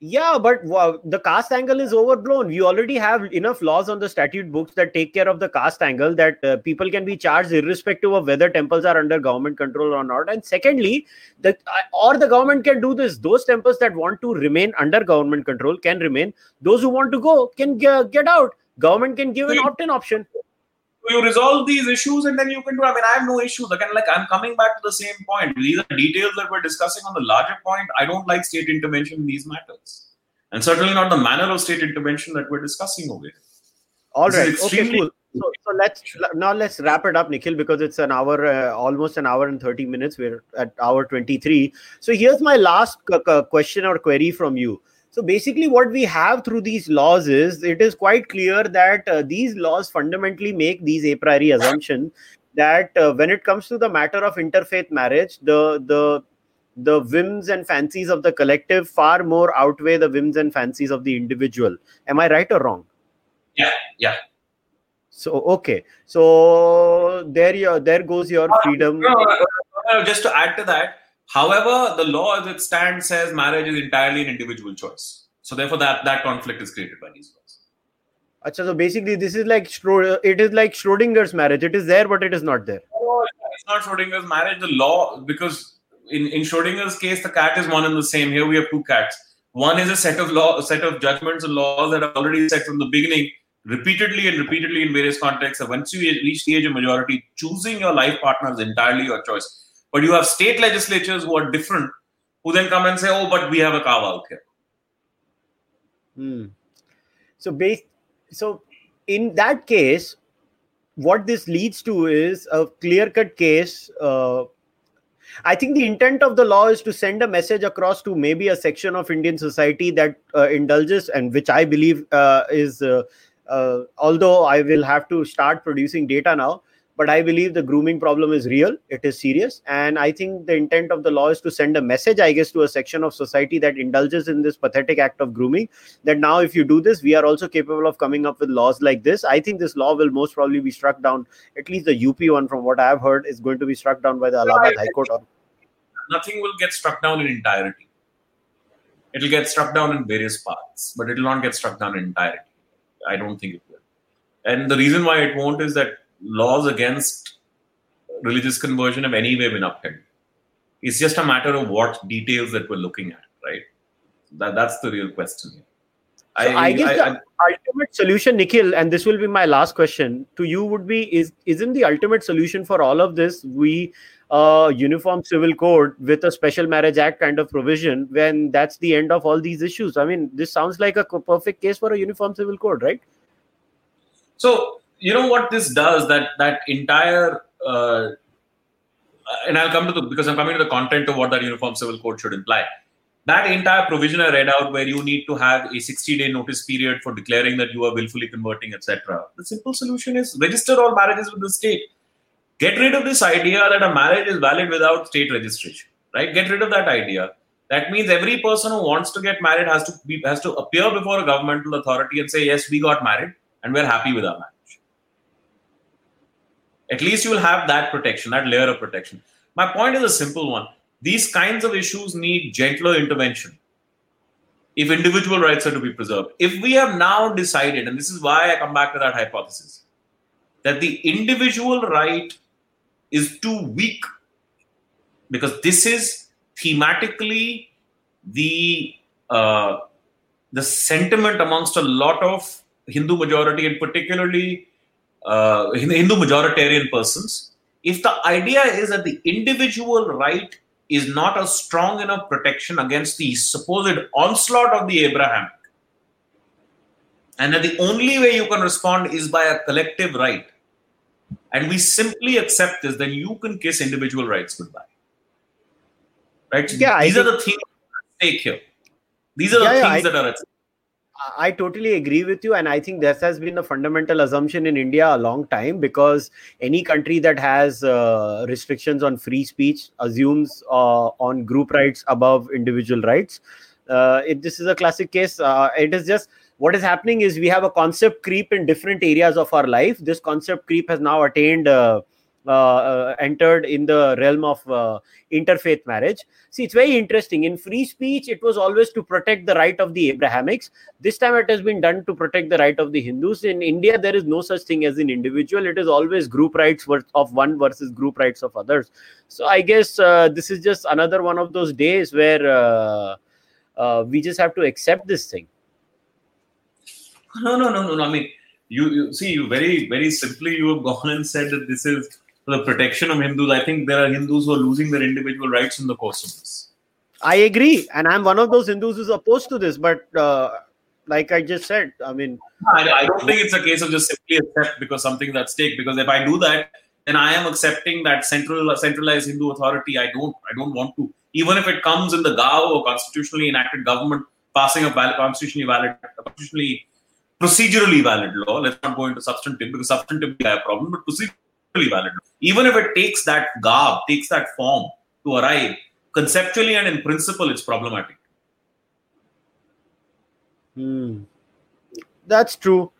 Yeah, but wow, the caste angle is overblown. We already have enough laws on the statute books that take care of the caste angle that uh, people can be charged irrespective of whether temples are under government control or not. And secondly, the uh, or the government can do this. Those temples that want to remain under government control can remain. Those who want to go can g- get out. Government can give an opt-in option you resolve these issues and then you can do i mean i have no issues. Again like i'm coming back to the same point. These are details that we're discussing on the larger point. I don't like state intervention in these matters. And certainly not the manner of state intervention that we're discussing over here. All right. Okay cool so, so let's now let's wrap it up nikhil because it's an hour uh, almost an hour and 30 minutes. We're at hour 23 so here's my last question or query from you so basically, what we have through these laws is it is quite clear that uh, these laws fundamentally make these a priori assumption that uh, when it comes to the matter of interfaith marriage, the the the whims and fancies of the collective far more outweigh the whims and fancies of the individual. Am I right or wrong? Yeah, yeah. So okay, so there you there goes your freedom. just to add to that, However, the law as it stands says marriage is entirely an individual choice. So therefore, that that conflict is created by these laws. Achha, so basically, this is like uh, it is like Schrodinger's marriage. It is there, but it is not there. Oh, it's not Schrodinger's marriage. The law, because in in Schrodinger's case, the cat is one and the same. Here we have two cats. One is a set of law, a set of judgments and laws that are already set from the beginning, repeatedly and repeatedly in various contexts. And once you reach the age of majority, choosing your life partner is entirely your choice but you have state legislatures who are different, who then come and say, "Oh, but we have a carve out here." Hmm. So, based so in that case, what this leads to is a clear cut case. Uh, I think the intent of the law is to send a message across to maybe a section of Indian society that uh, indulges, and which I believe uh, is, uh, uh, although I will have to start producing data now, but i believe the grooming problem is real. It is serious. And i think the intent of the law is to send a message i guess to a section of society that indulges in this pathetic act of grooming that now if you do this we are also capable of coming up with laws like this. I think this law will most probably be struck down. At least the up one from what i have heard is going to be struck down by the allahabad high court. Nothing will get struck down in entirety. It'll get struck down in various parts but it will not get struck down in entirety. I don't think it will. And the reason why it won't is that laws against religious conversion have anyway been upheld. It's just a matter of what details that we're looking at, right? That that's the real question here. So I, I, guess I, the I, ultimate solution, Nikhil, and this will be my last question to you would be: is isn't the ultimate solution for all of this we uh, uniform civil code with a special marriage act kind of provision when that's the end of all these issues? I mean, this sounds like a perfect case for a uniform civil code, right? So you know what this does that that entire uh, and I'll come to the because I'm coming to the content of what that uniform civil code should imply. That entire provision I read out, where you need to have a 60 day notice period for declaring that you are willfully converting, etc. The simple solution is register all marriages with the state. Get rid of this idea that a marriage is valid without state registration. Right? Get rid of that idea. That means every person who wants to get married has to be has to appear before a governmental authority and say, yes, we got married and we're happy with our marriage. At least you will have that protection, that layer of protection. My point is a simple one. These kinds of issues need gentler intervention if individual rights are to be preserved. If we have now decided, and this is why I come back to that hypothesis, that the individual right is too weak because this is thematically the uh, the sentiment amongst a lot of Hindu majority and particularly uh, Hindu majoritarian persons. If the idea is that the individual right is not a strong enough protection against the supposed onslaught of the Abrahamic, and that the only way you can respond is by a collective right, and we simply accept this, then you can kiss individual rights goodbye. Right? Yeah, these I are the things at stake here. These are the yeah, things I- that are at stake. I totally agree with you, and I think this has been a fundamental assumption in India a long time because any country that has uh, restrictions on free speech assumes uh, on group rights above individual rights. Uh, it, this is a classic case. Uh, it is just what is happening is we have a concept creep in different areas of our life. This concept creep has now attained. Uh, uh, entered in the realm of uh, interfaith marriage. See, it's very interesting. In free speech, it was always to protect the right of the Abrahamics this time it has been done to protect the right of the hindus in india there is no such thing as an individual it is always group rights of one versus group rights of others so i guess uh, this is just another one of those days where uh, uh, we just have to accept this thing No, no, no, no, no. I mean, you, you see, you very, very simply, you have gone and said that this is the protection of Hindus. I think there are Hindus who are losing their individual rights in the course of this. i agree and i'm one of those hindus who's opposed to this but uh, like i just said i mean I, I don't think it's a case of just simply accept because something's at stake. Because if I do that, then I am accepting that central centralized Hindu authority. I don't, I don't want to. Even if it comes in the GAO or constitutionally enacted government passing a valid, constitutionally valid, constitutionally procedurally valid law. Let's not go into substantive because substantively I have a problem, but procedurally valid. Even if it takes that garb, takes that form to arrive, conceptually and in principle, it's problematic. Hmm. That's true.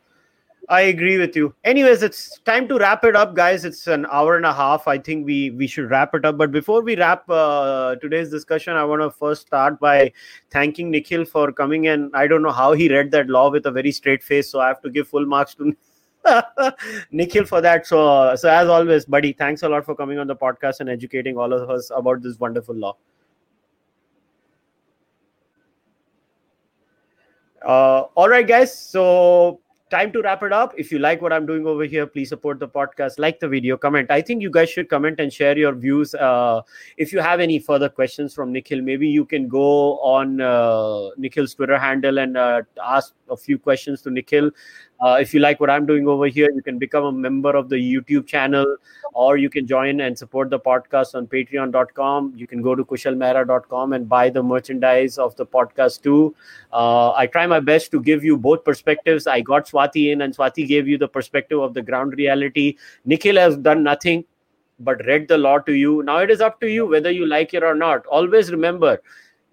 I agree with you. Anyways, it's time to wrap it up, guys. It's an hour and a half. I think we we should wrap it up. But before we wrap uh, today's discussion, I want to first start by thanking Nikhil for coming in. I don't know how he read that law with a very straight face, so I have to give full marks to Nikhil for that. So, so as always, buddy, thanks a lot for coming on the podcast and educating all of us about this wonderful law. Uh, all right, guys. So time to wrap it up. If you like what I'm doing over here, please support the podcast, like the video, comment. I think you guys should comment and share your views. Uh, if you have any further questions from Nikhil, maybe you can go on uh, Nikhil's Twitter handle and uh, ask a few questions to Nikhil. Uh, if you like what I'm doing over here, you can become a member of the YouTube channel or you can join and support the podcast on patreon.com. You can go to kushalmehra.com and buy the merchandise of the podcast too. Uh, I try my best to give you both perspectives. I got Swati in, and Swati gave you the perspective of the ground reality. Nikhil has done nothing but read the law to you. Now it is up to you whether you like it or not. Always remember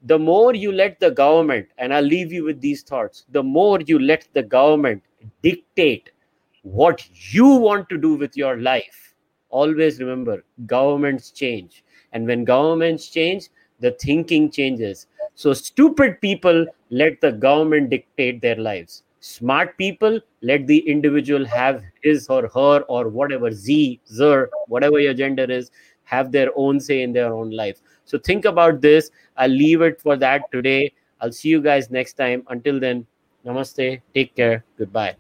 the more you let the government, and I'll leave you with these thoughts, the more you let the government dictate what you want to do with your life. Always remember governments change. And when governments change, the thinking changes. So stupid people let the government dictate their lives. Smart people let the individual have his or her or whatever Z, Zer, whatever your gender is, have their own say in their own life. So think about this. I'll leave it for that today. I'll see you guys next time. Until then, namaste. Take care. Goodbye.